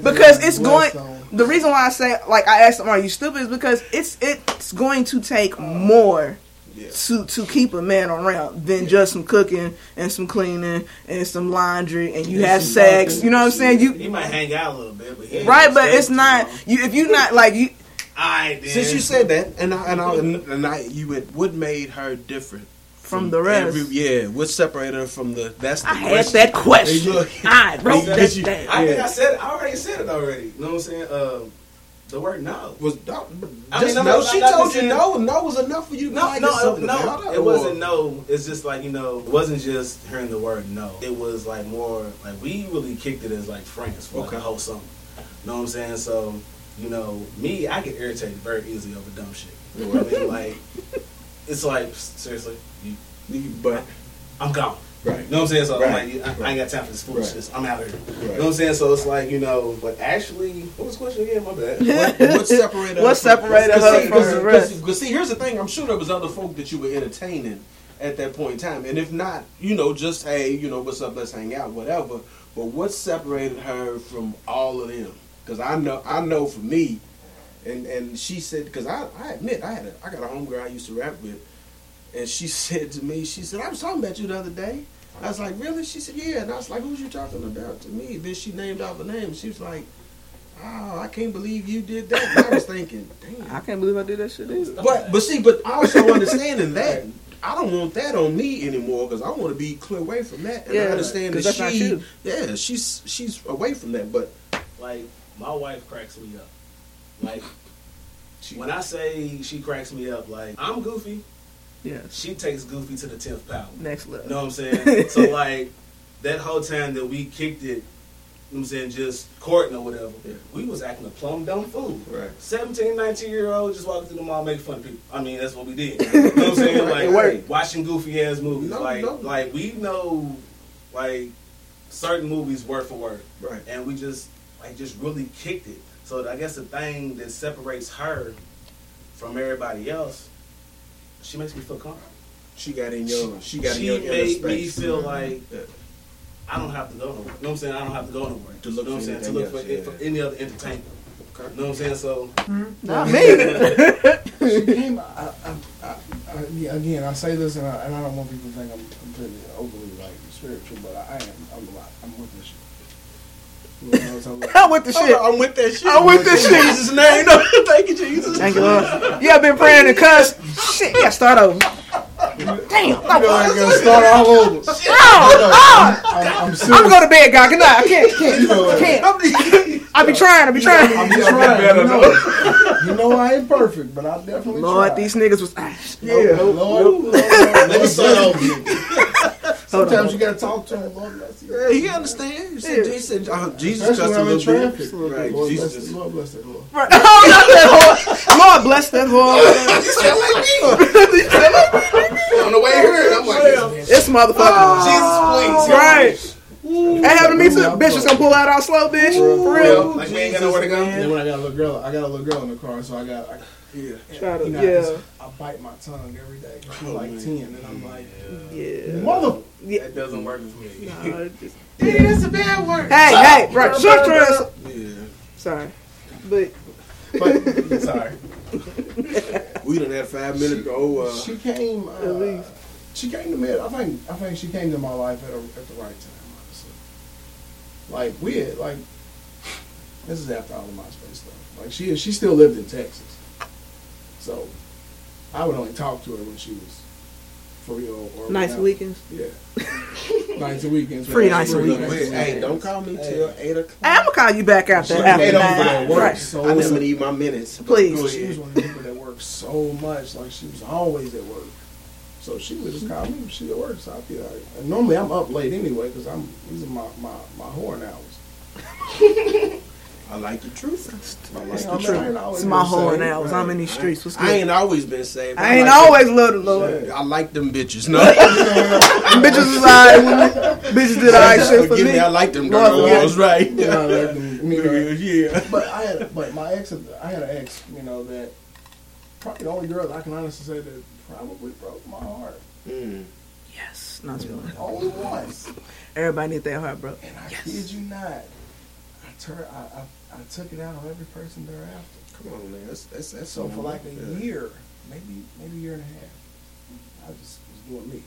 Because it's going. The reason why I say like I asked them, "Are you stupid?" is because it's it's going to take more to to keep a man around than just some cooking and some cleaning and some laundry and you have sex. You know what I'm saying? You He might hang out a little bit, but he right, but it's not long. you if you're not like you. Alright, then. Since you said that, and I, and I, and I, you would, what made her different From the rest. every- yeah, what separated her from the? That's the I had question. that question. I wrote that you- down. I think Yeah. I said. I already said it already. You know what I'm saying? Um, the word no. Was no, I just mean, no. She not told you no. No was enough for you to No, like no, no. It wasn't no. It's just like you know, it wasn't just hearing the word no. It was like more like we really kicked it as like friends for like Okay. a whole summer. You know what I'm saying? So you know, me, I get irritated very easily over dumb shit. You know what I mean? Like, it's like seriously, You- But I'm gone. Right, You know what I'm saying? So Right. I'm like, I, I ain't got time for this foolishness. I'm out of here. You know what I'm saying? So it's like, you know, but actually, what was the question again? My bad. what, what separated her? What separated Cause her see, from the rest? cause- cause see, here's the thing. I'm sure there was other folk that you were entertaining at that point in time, and if not, you know, just hey, you know, what's up? Let's hang out, whatever. But what separated her from all of them? Because I know, I know for me, and and she said, because I, I admit, I had a, I got a homegirl I used to rap with, and she said to me, she said, I was talking about you the other day. I was like, really? She said, yeah. And I was like, who's you talking about to me? Then she named off a name. She was like, oh, I can't believe you did that. And I was thinking, damn. I can't believe I did that shit either. But but see, but also understanding that I don't want that on me anymore because I want to be clear away from that. And I Yeah, understand 'cause that she, yeah, she's she's away from that. But like my wife cracks me up. Like she, when I say she cracks me up, like I'm goofy. Yes. She takes goofy to the tenth power. Next level. You know what I'm saying? so like that whole time that we kicked it, you know what I'm saying, just courting or whatever, we was acting a plum dumb fool. Right. 17, 19 year old just walking through the mall making fun of people. I mean, that's what we did. You know what I'm saying? It Like worked. watching goofy ass movies. No, like no. like we know like certain movies word for word. Right. And we just like just really kicked it. So I guess the thing that separates her from everybody else, she makes me feel comfortable. She got in your. She got in She your inner made me space. feel mm-hmm. like Yeah. I don't have to go nowhere. You know what I'm saying? I don't have to go nowhere. To look you know what for I'm saying? To look for, else, it- for any other entertainment. You know what I'm saying? So mm-hmm. Not me. she came. I, I, I, I, yeah, again, I say this, and I, and I don't want people to think I'm completely overly like spiritual, but I, I am. I'm a lot. I'm with this shit. You know what I'm talking about? I'm with the shit. I'm with that shit. I'm with this shit. Jesus' name. No, thank you, Jesus. Thank you, Lord. You have been praying and cuss. Shit, yeah, start over. Damn. You know, I gotta start all over. Oh, I'm, I'm I'm gonna go to bed, God. Good night. I can't, can't, You know what? can't. I be trying. I be trying. I'm trying. You know, you know I ain't perfect, but I definitely Lord, try. these niggas was. ah, yeah, Lord, Lord, Lord, Let me start over. Sometimes you gotta talk to him. Lord bless you. Yeah, he understand. He said, he said uh, Jesus Especially cussed a when I'm in little bit. Right, Lord, Jesus. bless, Lord bless that Lord. Right. Oh, not that whore. Lord bless that whore. On the way here, I'm like, This motherfucker. Jesus, please. Right. That happened to me too. Bitch was gonna pull out all slow, bitch. For real. like we ain't got nowhere to go. And then when I got a little girl, I got a little girl in the car, so I got. I, Yeah. Try to, yeah. I, bite my tongue every day. She's like ten, and I'm like, Yeah. mother. That doesn't work with me. Nah, it just- Daddy, that's a bad word. Hey, hey, right. Shut your ass. up. Yeah. Sorry. But But, sorry. We didn't have five minutes ago. Uh, She came. Uh, least. She came to me. I think. I think she came to my life at, a, at the right time. Honestly, like we had like. This is after all the MySpace stuff. Like she she still lived in Texas, so I would only talk to her when she was free or, or nice whatever. weekends. Yeah, nights and weekends. Free nights and weekends. wait, hey, don't call me till 8 o'clock. Hey, I'm gonna call you back after She after made up for nine. that work Right. so I never need my minutes. Please. She was one of the people that worked so much. Like she was always at work. So she would just call me when she at work. So I'd be like, and normally I'm up late anyway because I'm these are my my my horn hours. I like the truth. I like the the truth. truth. It's my horn hours. I'm in these streets. What's I ain't always been saved. I ain't like always loved the Lord. them- I like them bitches. No, Them bitches is alright with me. Bitches did alright shit for forgive me. me. I like them Lord, forgive girls. Right? You know, like, you know, Yeah. but I had, but my ex, I had an ex, you know, that probably the only girl I can honestly say that probably broke my heart. Mm. Yes, not too much. Only once. Everybody need their heart, bro. And I kid you not, I, tur- I, I, I took it out on every person thereafter. Come on, man. That's that's, that's So for like a yeah. year, maybe maybe a year and a half, I just was doing me.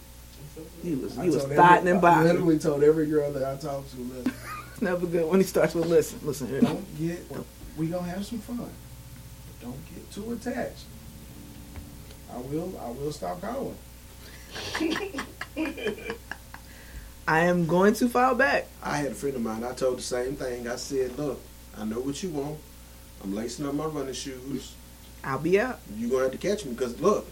He was I you was every- and I literally told every girl that I talked to, listen, It's never good when he starts with listen. Listen here. don't get, we gonna have some fun, but don't get too attached. I will, I will stop calling. I am going to file back. I had a friend of mine. I told the same thing. I said, "Look, I know what you want. I'm lacing up my running shoes. I'll be up. You're gonna have to catch me because look."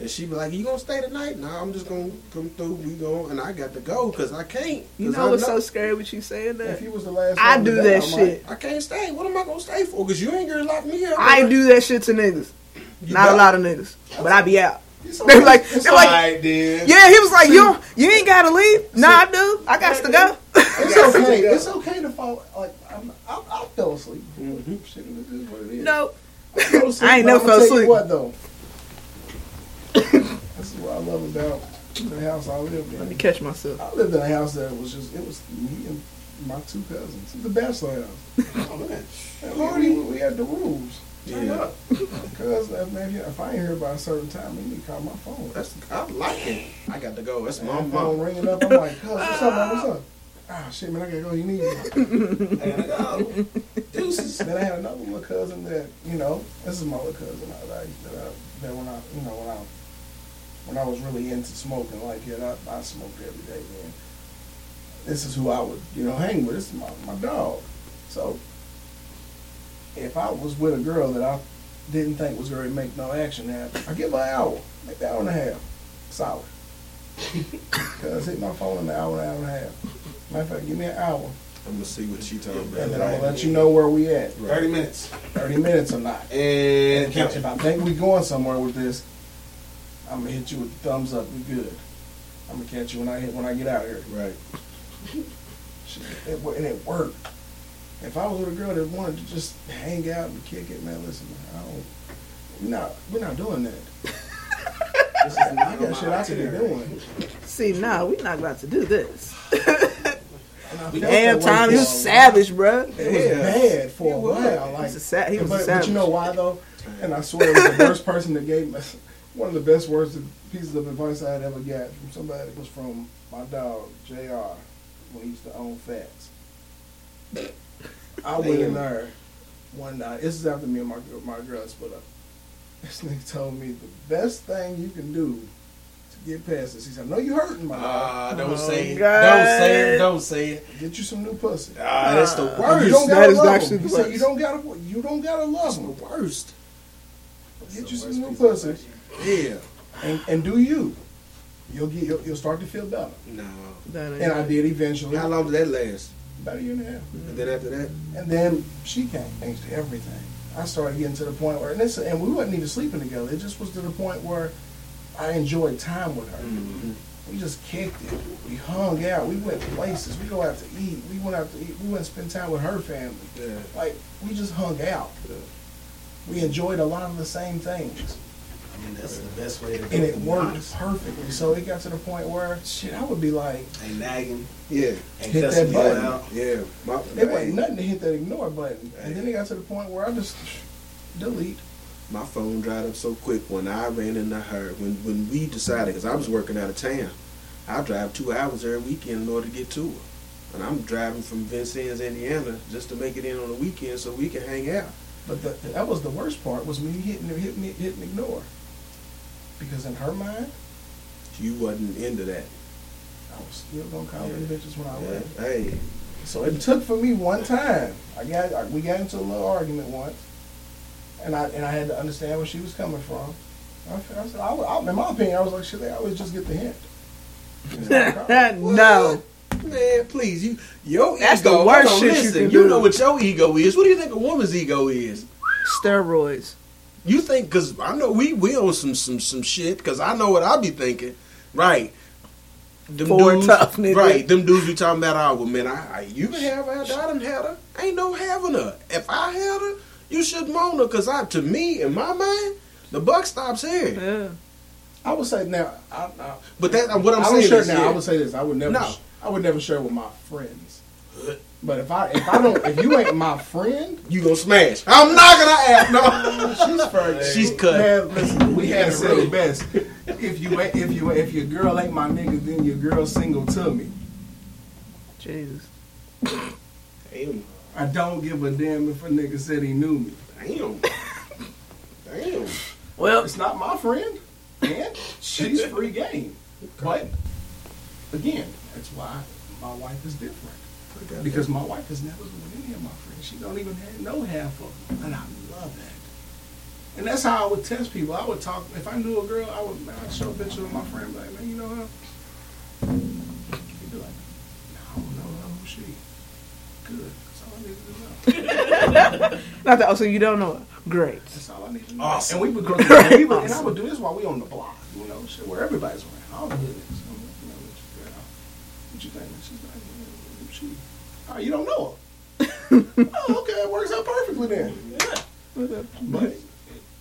And she be like, "You gonna stay tonight? Nah, I'm just gonna come through. We going and I got to go because I can't. You know I what's so scared with you saying that? If you was the last, I do that might- shit. I can't stay. What am I gonna stay for? Because you ain't gonna lock me up. I do that shit to niggas. You Not a lot of niggas, but I be out. It's They be like, it's they like, then. yeah. He was like, you, you ain't gotta leave. Nah, I do. I got to go. It's okay. It's okay to fall. Like I'm, I, I fell asleep. Mm-hmm. Shit, it is what it is. No, I, asleep, I ain't never fell asleep. What though? this is what I love about the house I lived in. let me catch myself. I lived in a house that was just it was me and my two cousins. The bachelor house. Oh, man. And Lordy, we had the rules. Turn Yeah. up. Because if, man, if I ain't here by a certain time, you need to call my phone. That's I like it. I got to go. That's my my phone ringing up. I'm like, what's up, man? What's up? Ah, shit, man, I gotta go. You need me. I gotta go. Deuces. then I had another little cousin that, you know, this is my little cousin I, that, I, that when I, you know, when I, when I was really into smoking like it, I, I smoked every day. Then this is who I would, you know, hang with. This is my, my dog. So if I was with a girl that I didn't think was going to make no action happen, I give her an hour, maybe an hour and a half, solid. Cause hit my phone in an hour, an hour and a half. Matter of fact, give me an hour, I'm gonna see what she talking about. and then I'm gonna let you know where we at. Thirty minutes. Thirty minutes or not. And And if I think we going somewhere with this, I'm gonna hit you with the thumbs up. We good. I'm gonna catch you when I hit when I get out of here. Right. Shit, it, wo- and it worked. If I was with a girl that wanted to just hang out and kick it, man, listen, man, I don't. We're not. We're not doing that. this is I not got shit I could be doing. See, nah, we're not about to do this. And I Damn, Tom, for you savage, bruh. It was bad for a was. while. Like, He's a sa- he was a but, but you know why though? And I swear it was the worst person that gave me one of the best words pieces of advice I had ever got from somebody was from my dog Jr. when he used to own Fats. I went in there one night. This is after me and my girl- my girl split up. This nigga told me the best thing you can do to get past this. He said, "No, you hurting my dog. Ah, don't Oh, say it. God. Don't say it. Don't say it. Get you some new pussy." Ah, that's the And worst. You don't That gotta is love actually him. He the said worst. you don't gotta you don't gotta love him. the worst. Get you some new pussy Yeah. and, and do you. You'll get you'll, you'll start to feel better. No. That ain't And I did eventually. How long did that last? About a year and a half. And then after that, And then she came, thanks to everything. I started getting to the point where, and, this, and we wasn't even sleeping together. It just was to the point where I enjoyed time with her. Mm-hmm. We just kicked it. We hung out. We went places. We go out to eat. We went out to eat. We went and spend time with her family. yeah. Like we just hung out. We enjoyed a lot of the same things. I mean, that's the best way to do and it. it worked honest. perfectly. So it got to the point where shit, I would be like, Ain't nagging. Yeah. Ain't Hit that button. out. Yeah. My, it wasn't nothing to hit that ignore button. And then it got to the point where I just delete. My phone dried up so quick when I ran into her. When when we decided, because I was working out of town, I drive two hours every weekend in order to get to her. And I'm driving from Vincennes, Indiana, just to make it in on the weekend so we can hang out. But the, that was the worst part was me hitting hit me hitting ignore. Because in her mind, You wasn't into that. I was still gonna call them bitches when I Yeah. left. Hey, So it took for me one time. I got I, we got into a little argument once, and I and I had to understand where she was coming from. I, I said, I, would- I, in my opinion, I was like, should they always just get the hint? no. man, please, you your That's ego. the worst shit you listen, can you know what your ego is. What do you think a woman's ego is? Steroids. You think because I know we we on some some some shit because I know what I be thinking. Right. Them For dudes, tough nigga. right? Them dudes we talking about. I would man, I, I you can have her. I done had her. Ain't no having her. If I had her, you should moan want her because I, to me, in my mind, the buck stops here. Yeah. I would say now. I, I, But that uh, what I'm I saying would share is, now. yeah. I would say this. I would never. No. I would never share with my friends. But if I if I don't if you ain't my friend, you gonna smash. I'm not gonna ask. No, she's first. She's cut. Man, listen, we had Yeah, said really. it best. If you ain't- if you if your girl ain't my nigga, then your girl single to me. Jesus. Damn. I don't give a damn if a nigga said he knew me. Damn. Damn. Well, It's not my friend, and she's free game. But again, that's why my wife is different. Because my wife has never been with any of my friends. She don't even have, know half of them, and I love that. And that's how I would test people. I would talk if I knew a girl. I would man, I'd show a picture of my friend. Like, man, you know her? He'd be like, no, I don't know her. Who's she? Good. That's all I need to know. not that. Oh, so you don't know it. Great. That's all I need to know. Awesome. And we would go. and, we would, and I would do this while we on the block. You know, shit, where everybody's around. All the hood is. I'm like, you know, what you, girl, what you think? She's like, "Yeah, who's she? Oh, you don't know her. oh, okay, it works out perfectly then. Yeah. But it,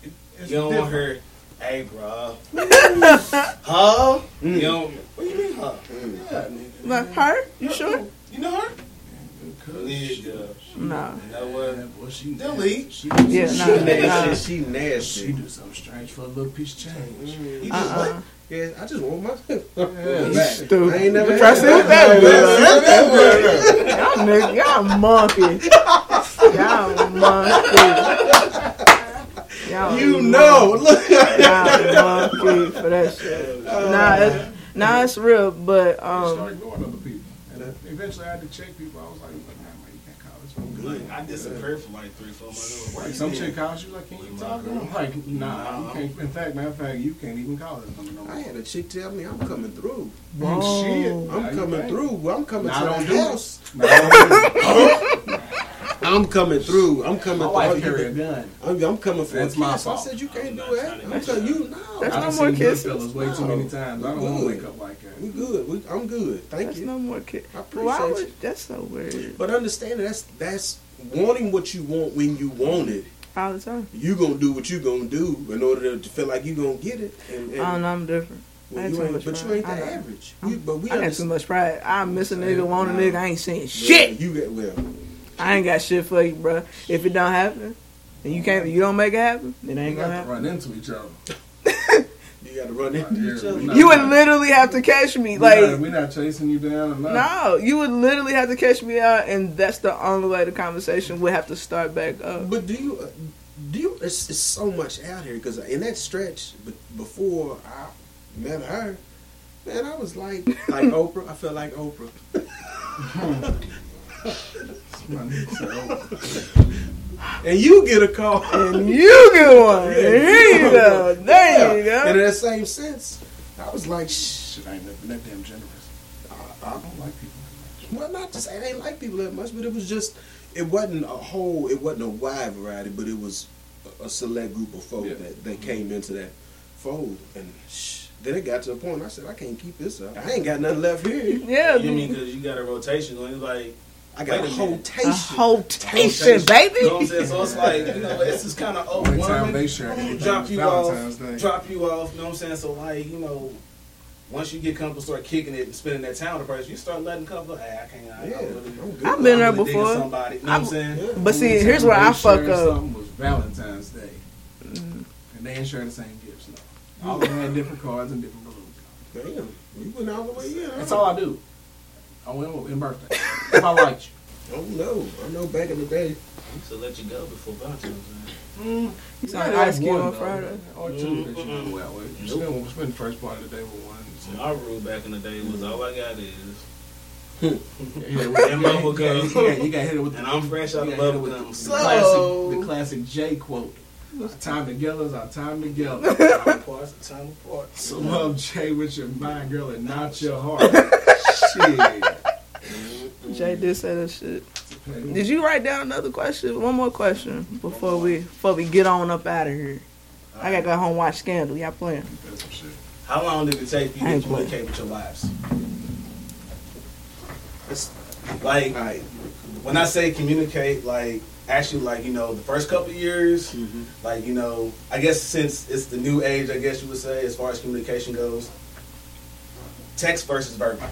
it, it's You don't want different. her, hey, bro. huh? You mm. don't, what do you mean, huh? Mm. Yeah, nigga. Like her? You sure? You know her? Because Nigga. No. You know what? well, she Delete. She, Yeah, she, nah, She nah. nasty. She she nasty. do something strange for a little piece of change. You just Uh-uh. what? Yeah, I just want my. Yeah, Stupid. I ain't never Try had to see what that. that good. Y'all niggas, y'all monkey. Y'all monkey. Y'all You know, look. Y'all monkey for that shit. Nah, it's, nah, it's real, but I um, started ignoring other people. And eventually I had to check people. I was like, nah, man, you can't call this one Like I disappeared for like three, four months. Like some been? chick calls you like, can you talk? my I'm like, nah, Nah. you can't. In fact, matter of fact, you can't even call this number no more. I had a chick tell me I'm coming through. Oh, shit. I'm coming think. through. I'm coming Nah, to don't the house. Nah, don't do it. I'm coming through. I'm coming My through. wife You carry a gun. I'm, I'm coming for That's a my kiss. I fault. said you can't I'm do not that. I'm telling you. you no. That's I've no seen more kisses. fellas way too many times. I don't want to Good. wake up like that. We good. We, I'm good. Thank That's you. no more kid. I Why appreciate would you. that's so weird? But understand that that's that's wanting what you want when you want it. All the time. You gonna do what you gonna do in order to feel like you gonna get it. And, and I don't know. I'm different. well, I you too ain't, much but you ain't the I know. average. We, but we I got too much pride. I miss a nigga, Saying, want a nigga. I ain't saying Yeah, shit. You get well. I ain't got shit for you, bro. If it don't happen, and you can't, you don't make it happen, it We ain't gonna happen. run into each other. You got to run into Yeah, each other. You would literally have to catch me, We're not, like. we're not chasing you down. No, you would literally have to catch me out, and that's the only way the conversation would have to start back up. But do you? uh, Do you? It's, it's so much out here because in that stretch before I met her, man, I was like like Oprah. I felt like Oprah. My nigga said. And you get a call. And you get one. Here you go. There you And in go. that same sense, I was like. Shit, I ain't never that damn generous. I, I don't like people that much. Well, not to say I ain't like people that much, but it was just it wasn't a whole, it wasn't a wide variety, but it was a, a select group of folk Yeah. that, that came into that fold, and shh, then it got to a point. I said, I can't keep this up. I ain't got nothing left here. Yeah, You mean because you got a rotation going? It's like I got a Wait whole minute. a taste. rotation, baby. You know what I'm saying? So it's like, you know, it's just kind of Only time woman, they share anything drop you Valentine's off, Day. drop you off. You know what I'm saying? So like, you know, once you get comfortable, start kicking it and spending that time with the person, you start letting couple. Hey, I can't. I, Yeah, I really, I'm good. I've been there I'm really digging before. Somebody, you know what I'm saying? Yeah. But see, here's where I fuck up. Something was Valentine's Day, and they ain't share the same gifts. No, all of them had different cards and different balloons. Damn, you went all the way in. That's all I do. I went in birthday. if I liked you. Oh no, I know back in the day. I used to let you go before Valentine's Day. You Yeah, sound I ice had one, on. Friday. Or two Mm, that you mm, know well with. Nope. Spend, spend the first part of the day with one. So my rule back in the day was all I got is, Yeah, And bubble gum. You got, you got hit it with the, and I'm fresh out you of got it bubble with gum. the, the, classic, the classic J quote. Our time together is our time together. time apart, is time apart. So love Jay with your mind, girl, and not your heart. Shit. Jay did say that shit. Did you write down another question? One more question before we before we get on up out of here. I gotta go home and watch Scandal. Y'all playing? That's some shit. How long did it take you to ain't playing. communicate with your wives? It's, Like, all right. when I say communicate, like actually, like you know, the first couple of years, Mm-hmm. like you know, I guess since it's the new age, I guess you would say, as far as communication goes, text versus verbal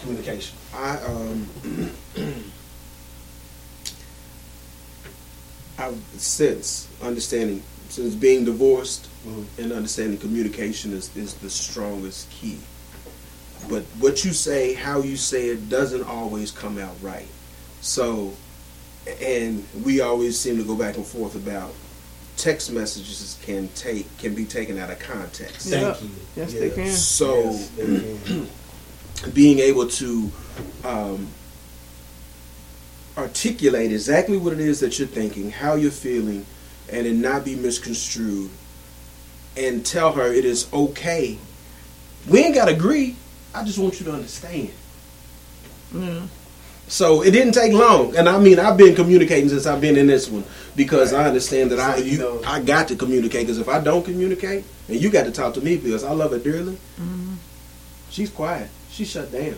communication. I um I since understanding since being divorced and understanding communication is, is the strongest key. But what you say, how you say it doesn't always come out right. So and we always seem to go back and forth about text messages can take can be taken out of context. Yeah. Thank you. Yes, they can. So Yes, they can. being able to um, articulate exactly what it is that you're thinking, how you're feeling, and it not be misconstrued, and tell her it is okay. We ain't got to agree. I just want you to understand. Yeah. So it didn't take long, and I mean I've been communicating since I've been in this one because I understand that I So, you you, know- I got to communicate because if I don't communicate, and you got to talk to me because I love her dearly, she's quiet. She shut down.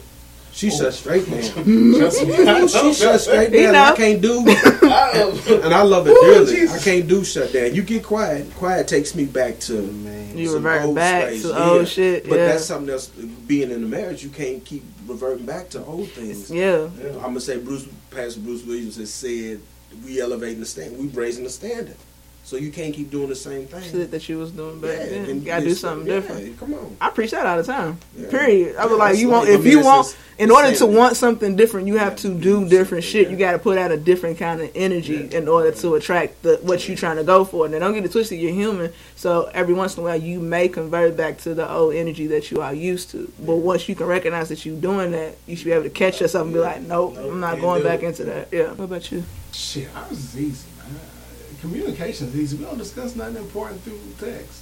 She shut straight down. she shut straight He down. know. I can't do, and I love her dearly. I can't do shut down. You get quiet. Quiet takes me back to man. You some revert old back space, to yeah. old shit. But yeah. that's something else. Being in a marriage, you can't keep reverting back to old things. yeah. I'm gonna say Bruce, Pastor Bruce Williams has said, "We elevating the stand. We raising the standard." So you can't keep doing the same thing. Shit that you was doing back Yeah, then. and You gotta do something yeah, different. Come on. I preach that all the time. Yeah. Period. I was Yeah, like, you want like- I if you want just in order to insanity. want something different, you have to do different shit. You got to put out a different kind of energy in order to attract the what you're trying to go for. And don't get it twisted, you're human. So every once in a while, you may convert back to the old energy that you are used to. But once you can recognize that you're doing that, you should be able to catch yourself and be like, nope, Nope, I'm not going back it. into that. Yeah. What about you? Shit, ours is easy, man. Communication is easy. We don't discuss nothing important through text.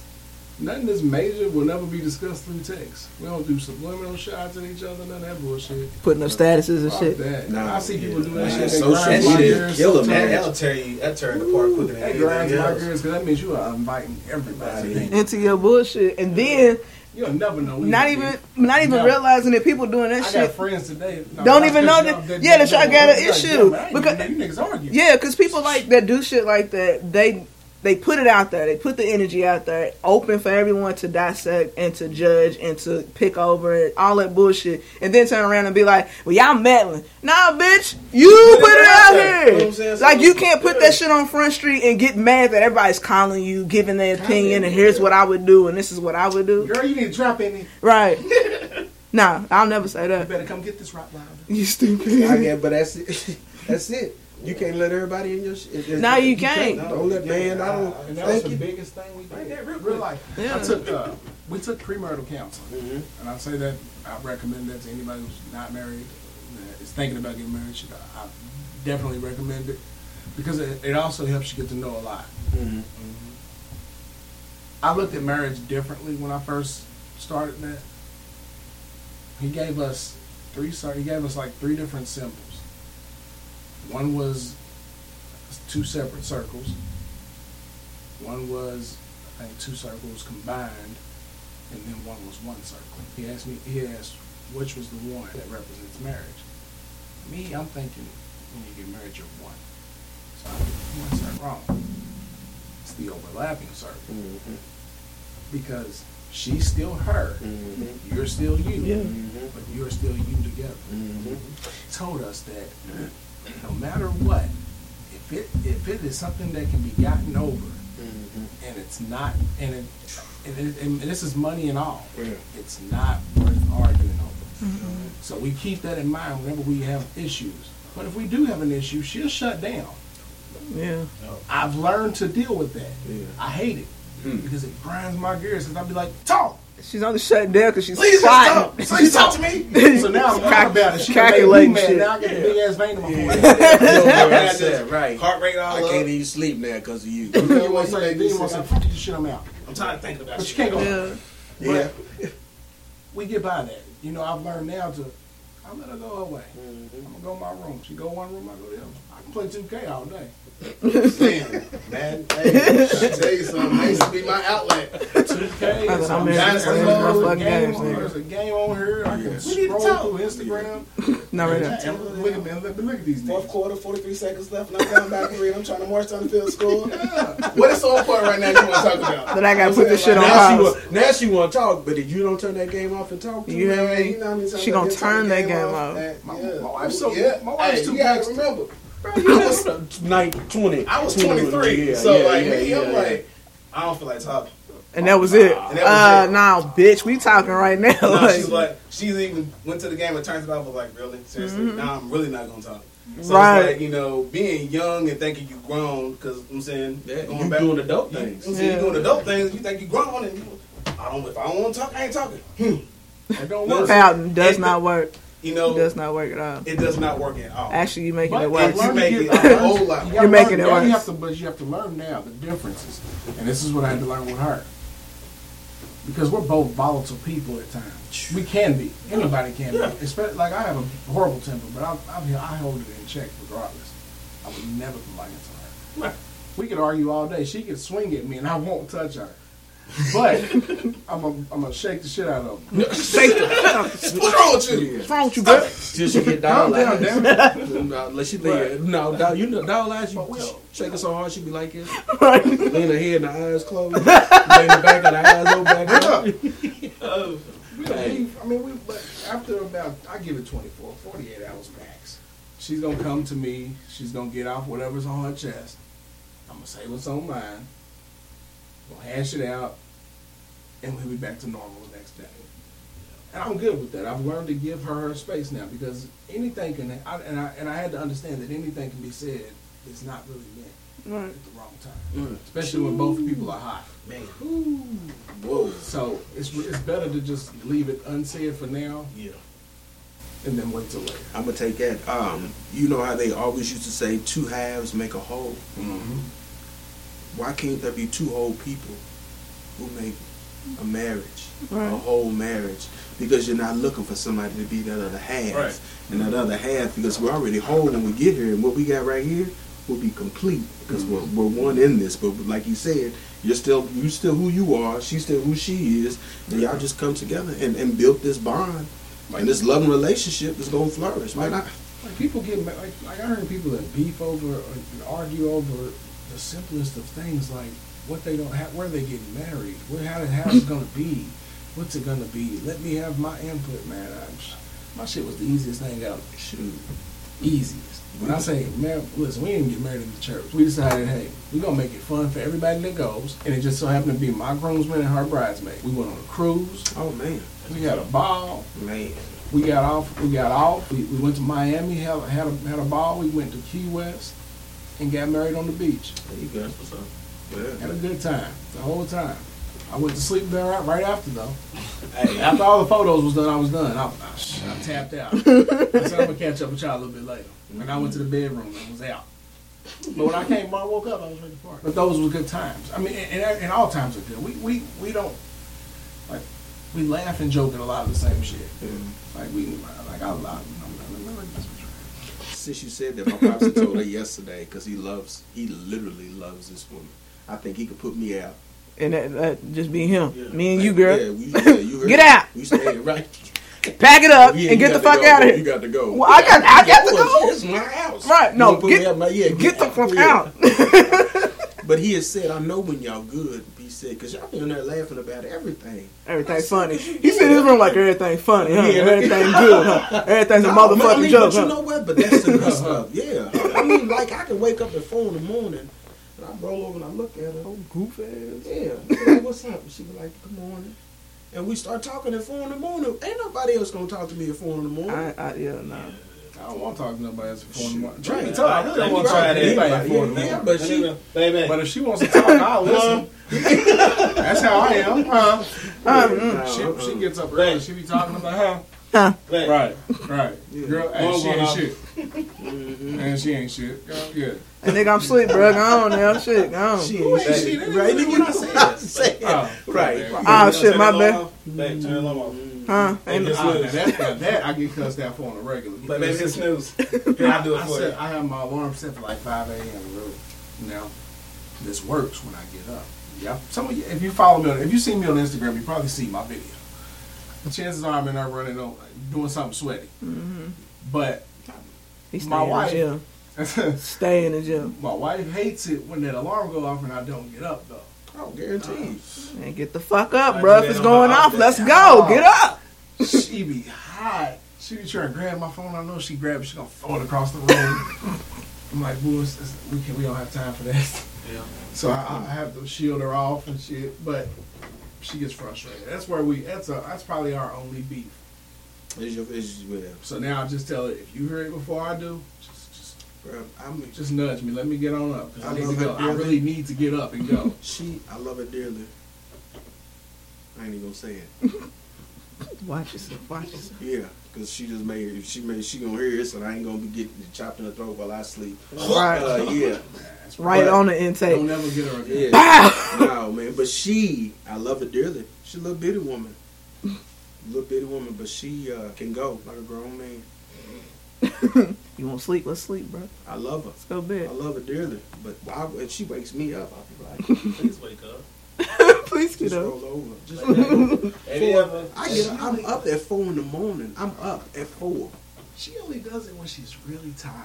Nothing that's major will never be discussed through text. We don't do subliminal shots at each other, none of that bullshit. Putting up statuses and Fuck shit. that. Nah, I see people yeah. do that That shit. shit That social grinds shit gears kill 'em, so man. much. That'll tear you. That tear the part quicker than That grinds my gears because that means you are inviting everybody. Into your bullshit, and then You'll never know. not even not even Never. realizing that people doing that I got shit friends today. no, don't even know you that. Yeah, that y'all got an issue because you niggas argue. yeah, because people like that do shit like that. They they put it out there. They put the energy out there, open for everyone to dissect and to judge and to pick over it, all that bullshit, and then turn around and be like, "Well, y'all meddling." Nah, bitch, you put it out there. You know here. Saying? Like you can't put that shit on Front Street and get mad that everybody's calling you, giving their opinion, and here's what I would do, and this is what I would do. Girl, you need to trap in me. Right? Nah, I'll never say that. You better come get this right louder. You stupid. I get, but that's it. that's it. You can't let everybody in your shit. No, you can't. Don't let man. I don't. And that was Thank the you. biggest thing we did. there, real real life. Yeah. I took uh, we took premarital counseling, Mhm. and I say that I recommend that to anybody who's not married, that is thinking about getting married. Should I, I definitely recommend it because it, it also helps you get to know a lot. Mhm. I looked at marriage differently when I first started that. He gave us three. cir- He gave us like three different symbols. One was two separate circles. One was I think two circles combined, and then one was one circle. He asked me. He asked which was the one that represents marriage. Me, I'm thinking when you get married, you're one. So I one circle wrong. It's the overlapping circle Mhm. because she's still her, Mhm. you're still you, Yeah. Mhm. but you're still you together. Mhm. Told us that no matter what, if it if it is something that can be gotten over, Mhm. and it's not, and it, and, it, and this is money and all, Yeah. it's not worth arguing over. So we keep that in mind whenever we have issues. But if we do have an issue, she'll shut down. Yeah. I've learned to deal with that. Yeah. I hate it Hmm. because it grinds my gears. Because I'll be like, talk. She's only shutting down because she's Please just plotting. talk. Please talk to me. So now I'm Calc- mad about it. She done made me calculating shit. Now I get a big ass vein in my Yeah. forehead. Yeah, That's that's right. Heart rate all I up. can't even sleep now because of you. You want to say, then you want to say, fuck you, shit, I'm out. I'm tired of thinking about But you can't go. Yeah. Yeah. We get by that. You know, I've learned now to, I let her go her way. Mhm. I'm gonna go in my room. She go one room, I go the other. I can play 2K all day. Damn, man. Hey, I tell you something. That used to be my outlet. 2K. I thought some I'm married playing rough fucking games, nigga. There's a game on here. I can We scroll talk. through Instagram. No, right now. Look at me. Look, look at these Fourth quarter, 43 seconds left, and I'm coming back and read. I'm trying to march down the field score. Yeah. What is so important right now you want to talk about? But I gotta put this shit on Now she, pause. wa- now she want to talk, but if you don't turn that game off and talk to You her, hear me? you know how many times She gonna turn that game off? off. My- wife's so- yeah. my wife's too you gotta remember. Bro, you was uh, like 20. I was 20, 23, yeah, so yeah, like yeah, me, yeah, I'm yeah. like, I don't feel like talking. And that was it. And that was Uh, it. nah, bitch, we talking right now. No, like, she's like, she's even went to the game and turns it off. Was like, really, seriously? Now I'm really not gonna talk. So Right. it's like, you know, being young and thinking you grown, because I'm saying, Yeah, going you back, doing adult you- things. I'm Yeah. you doing adult things. You think you grown, and you, I don't. If I don't want to talk, I ain't talking. Hmm. It don't No, work. pouting does It- not work. You It know, does not work at all. it does not work at all. Actually, you making But it work. you learn to make it a whole lot you worse. gotta making it now You have to, but you have to learn now the differences, and this is what I had to learn with her. Because we're both volatile people at times. We can be. Anybody can be. Especially like I have a horrible temper, but I, I, I hold it in check regardless. I would never complain to her. We could argue all day. She could swing at me, and I won't touch her. But I'm gonna I'm gonna shake the shit out of her. Shake the What's wrong with you? What's wrong with you, bitch? Till she get Calm down, down, damn no, let she lay No, dog, you know, dog eyes, you shake her so hard, she be like this. Right. Lean her head and her eyes closed. Lean the back of the eyes over back up. We don't. I mean, we, but after about, I give it 24, 48 hours max. She's gonna come to me. She's gonna get off whatever's on her chest. I'm gonna say what's on mine. We'll hash it out, and we'll be back to normal the next day. And I'm good with that. I've learned to give her her space now because anything can, I, and I and I had to understand that anything can be said. It's not really meant Right. at the wrong time, especially when both people are hot. Man. Whoa. So it's it's better to just leave it unsaid for now Yeah. and then wait till later. I'm gonna take that. Um, you know how they always used to say two halves make a whole. Mm-hmm. Why can't there be two whole people who make a marriage, a whole marriage? Because you're not looking for somebody to be that other half, Right. and that other half because we're already whole when we get here, and what we got right here will be complete because we're, mm-hmm. we're one in this. But like you said, you're still you still who you are. She's still who she is, and y'all mm-hmm. just come together and, and build this bond. And this loving relationship is gonna flourish. Why not? Like people get like like I heard people that beef over or argue over the simplest of things like what they don't have, where they getting married, where how house is gonna be, what's it gonna be. Let me have my input, man. I, my shit was the easiest thing out. Shoot. Easiest. When I say, man, listen, we didn't get married in the church. We decided, hey, we're gonna make it fun for everybody that goes, and it just so happened to be my groomsman and her bridesmaid. We went on a cruise. Oh man, We had a ball. man. We got off. We got off. We, we went to Miami. Had had a had a ball. We went to Key West, and got married on the beach. There you go. What's up? Yeah. Had a good time the whole time. I went to sleep there right, right after though. Hey, After all the photos was done, I was done. I, I, I tapped out. I said I'm gonna catch up with y'all a little bit later. And I went to the bedroom and was out. But when I came, when I woke up, I was ready to party. But those were good times. I mean, and, and, and all times are good. We we we don't like we laugh and joke at a lot of the same shit. Like we like I love. Since you said that, my pops had told her yesterday because he loves, he literally loves this woman. I think he could put me out. And that, that just be him. Yeah. Me and you, girl. Yeah, we, yeah, you heard Get out. We stay right. Pack it up Yeah, and get the fuck go. out of here. You got to go. Well, I got- I got to go. It's my house. Right, no, get- my- yeah, Get the fuck out. But he has said, I know when y'all good. Said, because y'all be in there laughing about everything. Everything's funny. He said his room like everything funny, huh? Yeah. Everything's good, huh? Everything's a No, motherfucking but I mean, joke, But you know what? But that's the good stuff. Yeah. I mean, like, I can wake up at 4 in the morning and I roll over and I look at her. Oh, goof ass. Yeah. What's up? And she be like, good morning. And we start talking at 4 in the morning. Ain't nobody else going to talk to me at 4 in the morning. I, I, yeah, nah. I don't want to talk to nobody else before in the morning. Right. Truth be told, I really don't want to talk try to that. anybody at four in the morning. but she, baby. But if she wants to talk, I'll listen. That's how I am. Huh? Um, She, she gets up early. She be talking about her. Huh. Baby. Right, right. Girl, and One she ain't off. shit. And she ain't shit. Girl, yeah. And nigga, I'm sleep, bro. Go on now. Shit, go on. she ain't ain't shit. she? That ain't Right? even You what I said. what saying? Oh, Right. right. Ah, shit, my bad. Turn the alarm off. Huh? Hey, And, just Ah, that, that I get cussed out for on a regular. But baby, hit snooze. Here, I do it I for said you. I have my alarm set for like 5 a.m. really. Now, this works when I get up. Yeah. Some of you, if you follow me on, if you see me on Instagram, you probably see my video. Chances are I'm in there running on, doing something sweaty. But he stay My in wife- the gym. Stay in the gym. My wife hates it when that alarm go off and I don't get up though. Oh, guarantee. Uh, man, get the fuck up, I bro. If it's going off, off let's day. go. Get up. She be hot. She be trying to grab my phone. I know she grab it. She gonna throw it across the room. I'm like, boo, it's- it's- we can we don't have time for that. Yeah. So I, I have to shield her off and shit. But she gets frustrated. That's where we. That's a. That's probably our only beef. Is your, it's your, well, So now I just tell her if you hear it before I do, just just bro, I mean, just nudge me. Let me get on up I, I need to go. I really need to get up and go. she, I love her dearly. I ain't even gonna say it. Watch yourself. Watch yourself. Yeah, because she just made it. She made. She gonna hear this, and I ain't gonna be getting chopped in the throat while I sleep. Right. Uh, yeah. Right But- on the intake. Don't intake. ever get her again. Yeah. no, man. But she, I love her dearly. She a little bitty woman. Little bitty woman, but she uh, can go like a grown man. You want sleep? Let's sleep, bro. I love her. Let's go to bed. I love her dearly. But I, if she wakes me up, I'll be like, Please wake up. Please get just up. roll over. Just roll over. Have you ever? I get up, I'm up at four in the morning. I'm up at four. She only does it when she's really tired.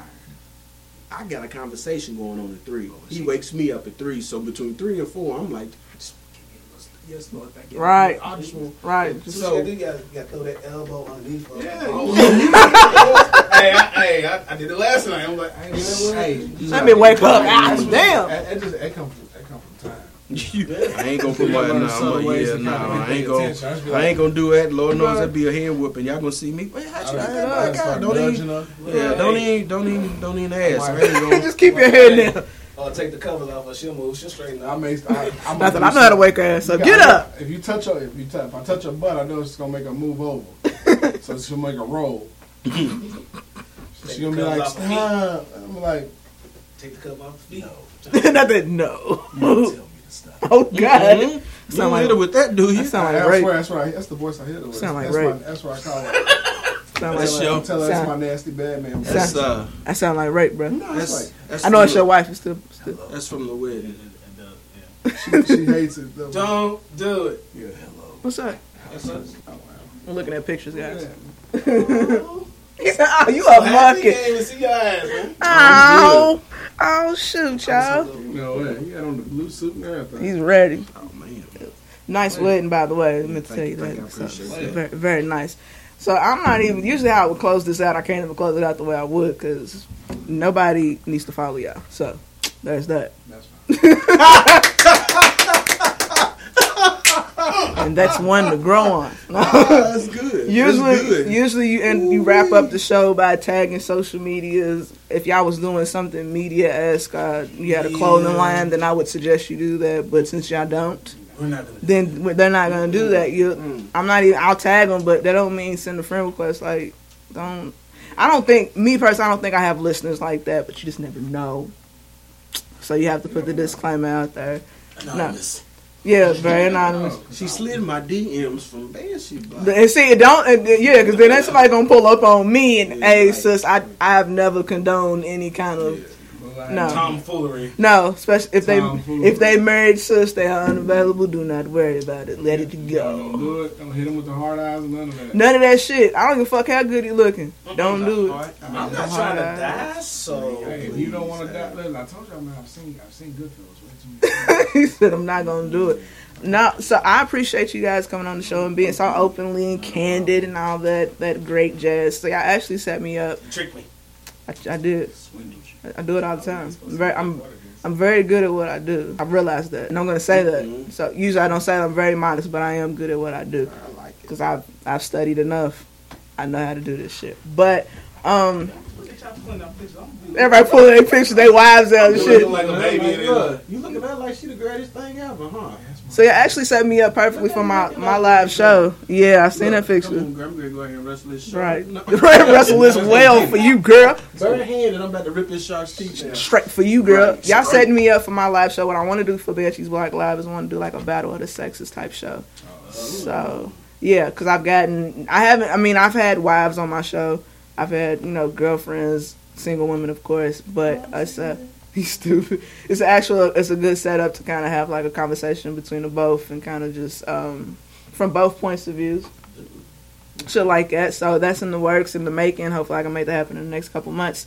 I got a conversation going on at three. Oh, He she- wakes me up at three, so between three and four, I'm like, just give me a little sleep. Yes, Lord, thank you. Right. I just want. Right. So, So- you got to throw that elbow underneath. her. Yeah. hey, I, hey, I, I did it last night. I'm like, Hey, hey, Let me wake up. Ah, damn. That, that just that come from that come from time. I ain't gonna put my nah, subtle yeah, nah, I ain't gonna. I just I ain't gonna do that. Lord knows that'd be a hand whooping. Y'all gonna see me? Man, how you I got just- I back start out? Don't even, yeah, don't even, don't even, don't even ask. I Right. ain't gonna. Just keep your head down. Or take the covers off her. She'll move. She'll straighten I may. I, I'm Nothing. I know how to wake her ass up. Get up. If you touch her, if you touch, if I touch her butt, I know it's gonna make her move over. so she'll make a roll. so she's gonna be like, Take the covers off her feet. stop. I'm like, Take the cover off the feet. Nothing. No. you tell me to stop. Oh God. Mhm. You Sound don't like- hit her with that, do you? That sound like that's rape. where that's right. That's the voice I hit her with. Sound like that's rape. My, that's what I call it. Sound That's like, your- Tell her that's my nasty bad man. voice. That's uh, I sound like rape, bro. No, that's, it's that's I know from it's the- your wife. It's still, still. That's from the wedding. like she, she hates it. though. Don't do it. Yeah, hello. What's up? That's us. Oh, wow. I'm looking at pictures, guys. Yeah. He said, "Oh, you a monkey." can't even see your ass, man. Oh, oh, shoot, y'all. No way. He had on the blue suit and everything. He's ready. Oh man. Nice wedding, by the way. Let me Thank tell you, you thank you. I that. So, that. very, very nice. So I'm not even. Usually, how I would close this out. I can't even close it out the way I would because nobody needs to follow y'all. So there's that. That's fine. and that's one to grow on. That's good. usually, That's good. usually, you and you wrap up the show by tagging social medias. If y'all was doing something media esque, uh, you had a clothing Yeah. line, then I would suggest you do that. But since y'all don't, We're not gonna. Then they're not gonna do that. You, mm. I'm not even. I'll tag them, but that don't mean send a friend request. Like, don't. I don't think me personally. I don't think I have listeners like that. But you just never know. So you have to put the disclaimer out there. Anonymous. Yeah, very anonymous. She slid my DMs from Banshee. And see, it don't. yeah, because then that's somebody gonna pull up on me and, hey, sis, I I have never condoned any kind of no. Tomfoolery. No, especially if they Tomfoolery. if they married sis, they are unavailable. Do not worry about it. Let it go. Don't go. do it. Don't hit him with the hard eyes and none of that. None of that shit. I don't give a fuck how good he looking. Don't do it. I'm not trying to die, so. Hey, if you don't want to die, uh, listen, I told y'all, man, I've seen, I've seen Goodfellas way too many times. he said, "I'm not gonna do it." No, so I appreciate you guys coming on the show and being so openly and candid and all that that great jazz. So y'all actually set me up. Trick me. I, I did. I, I do it all the time. I'm very, I'm, I'm very good at what I do. I realize that, and I'm gonna say that. So usually I don't say that I'm very modest, but I am good at what I do I like it. because I've I've studied enough. I know how to do this shit. But um, everybody pulling their pictures, their wives out and shit. Looking like a baby in it. Look, you looking at her like she the greatest thing ever, huh? So you actually set me up perfectly for my my live show. Yeah, I seen that Come picture. on, girl, I'm gonna go ahead and wrestle this shark. Right, wrestle this well for you, girl. Barehanded, I'm about to rip this shark's teeth out. Straight for you, girl. Right, Y'all setting me up for my live show. What I want to do for Banshees Block Live is want to do like a battle of the sexes type show. So yeah, because I've gotten, I haven't. I mean, I've had wives on my show. I've had you know girlfriends, single women, of course. But it's a uh, he's stupid. It's actual. It's a good setup to kind of have like a conversation between the both and kind of just um, from both points of views. Shit like that. So that's in the works, in the making. Hopefully, I can make that happen in the next couple months.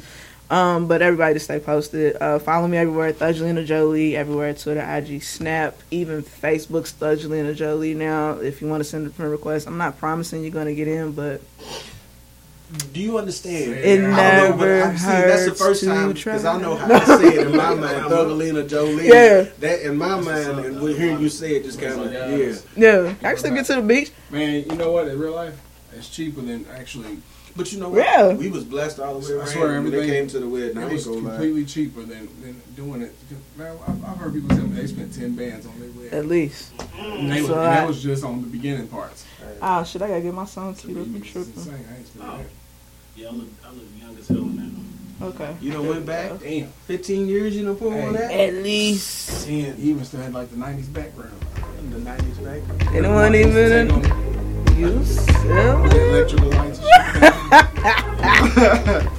Um, but everybody just stay posted. Uh, follow me everywhere, Thudgelina Jolie, everywhere, Twitter, IG, Snap, even Facebook's Thudgelina Jolie now. If you want to send a friend request, I'm not promising you're going to get in, but Do you understand? It I don't know, but never I- see, That's the first time because I know how I say it in my mind. Thugalina Jolie. Yeah. That in my mind, and we hearing you say it just kind of yeah. yeah, Actually, get to the beach. Man, you know what? In real life, it's cheaper than actually. But you know what? Yeah. We was blessed all the way I around. swear, when they came to the wedding. It was gonna lie. completely cheaper than, than doing it. Man, I've, I've heard people tell me they spent ten bands on their wedding. At least. And, they was, So and that was just on the beginning parts. Oh, shit, I got to get my song to up. I'm tripping. insane. I ain't spent that. Yeah, I look, I look young as hell now. Okay. You know, went back Damn. 15 years. You done pulled on that. At least. Ten. He even still had like the '90s background. The 90s back. And it wasn't even Take you. the silly. electrical lights.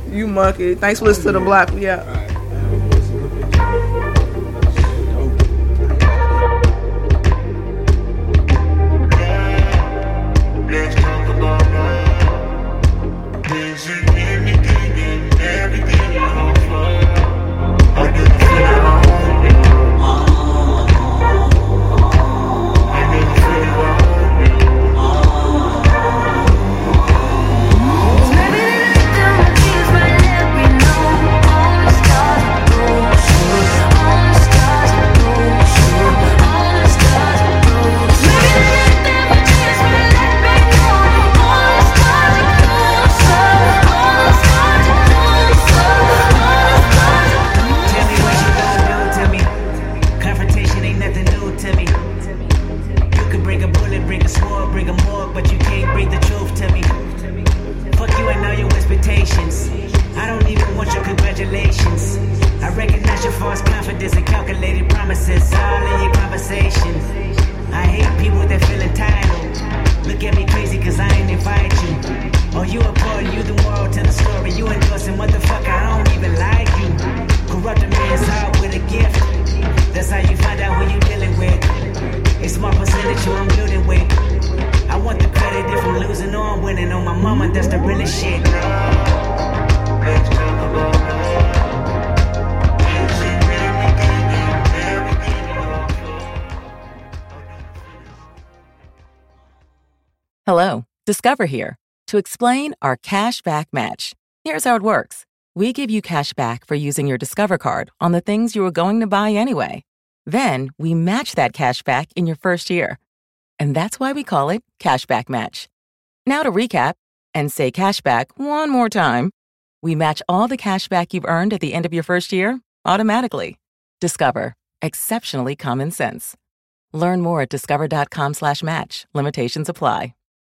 You monkey. Thanks for listening to the block. We out. Winning on my mama, that's the realest shit. Hello, Discover here to explain our cash back match. Here's how it works we give you cash back for using your Discover card on the things you were going to buy anyway. Then we match that cash back in your first year. And that's why we call it Cashback Match. Now to recap and say cashback one more time. We match all the cash back you've earned at the end of your first year automatically. Discover. Exceptionally common sense. Learn more at discover.com slash match. Limitations apply.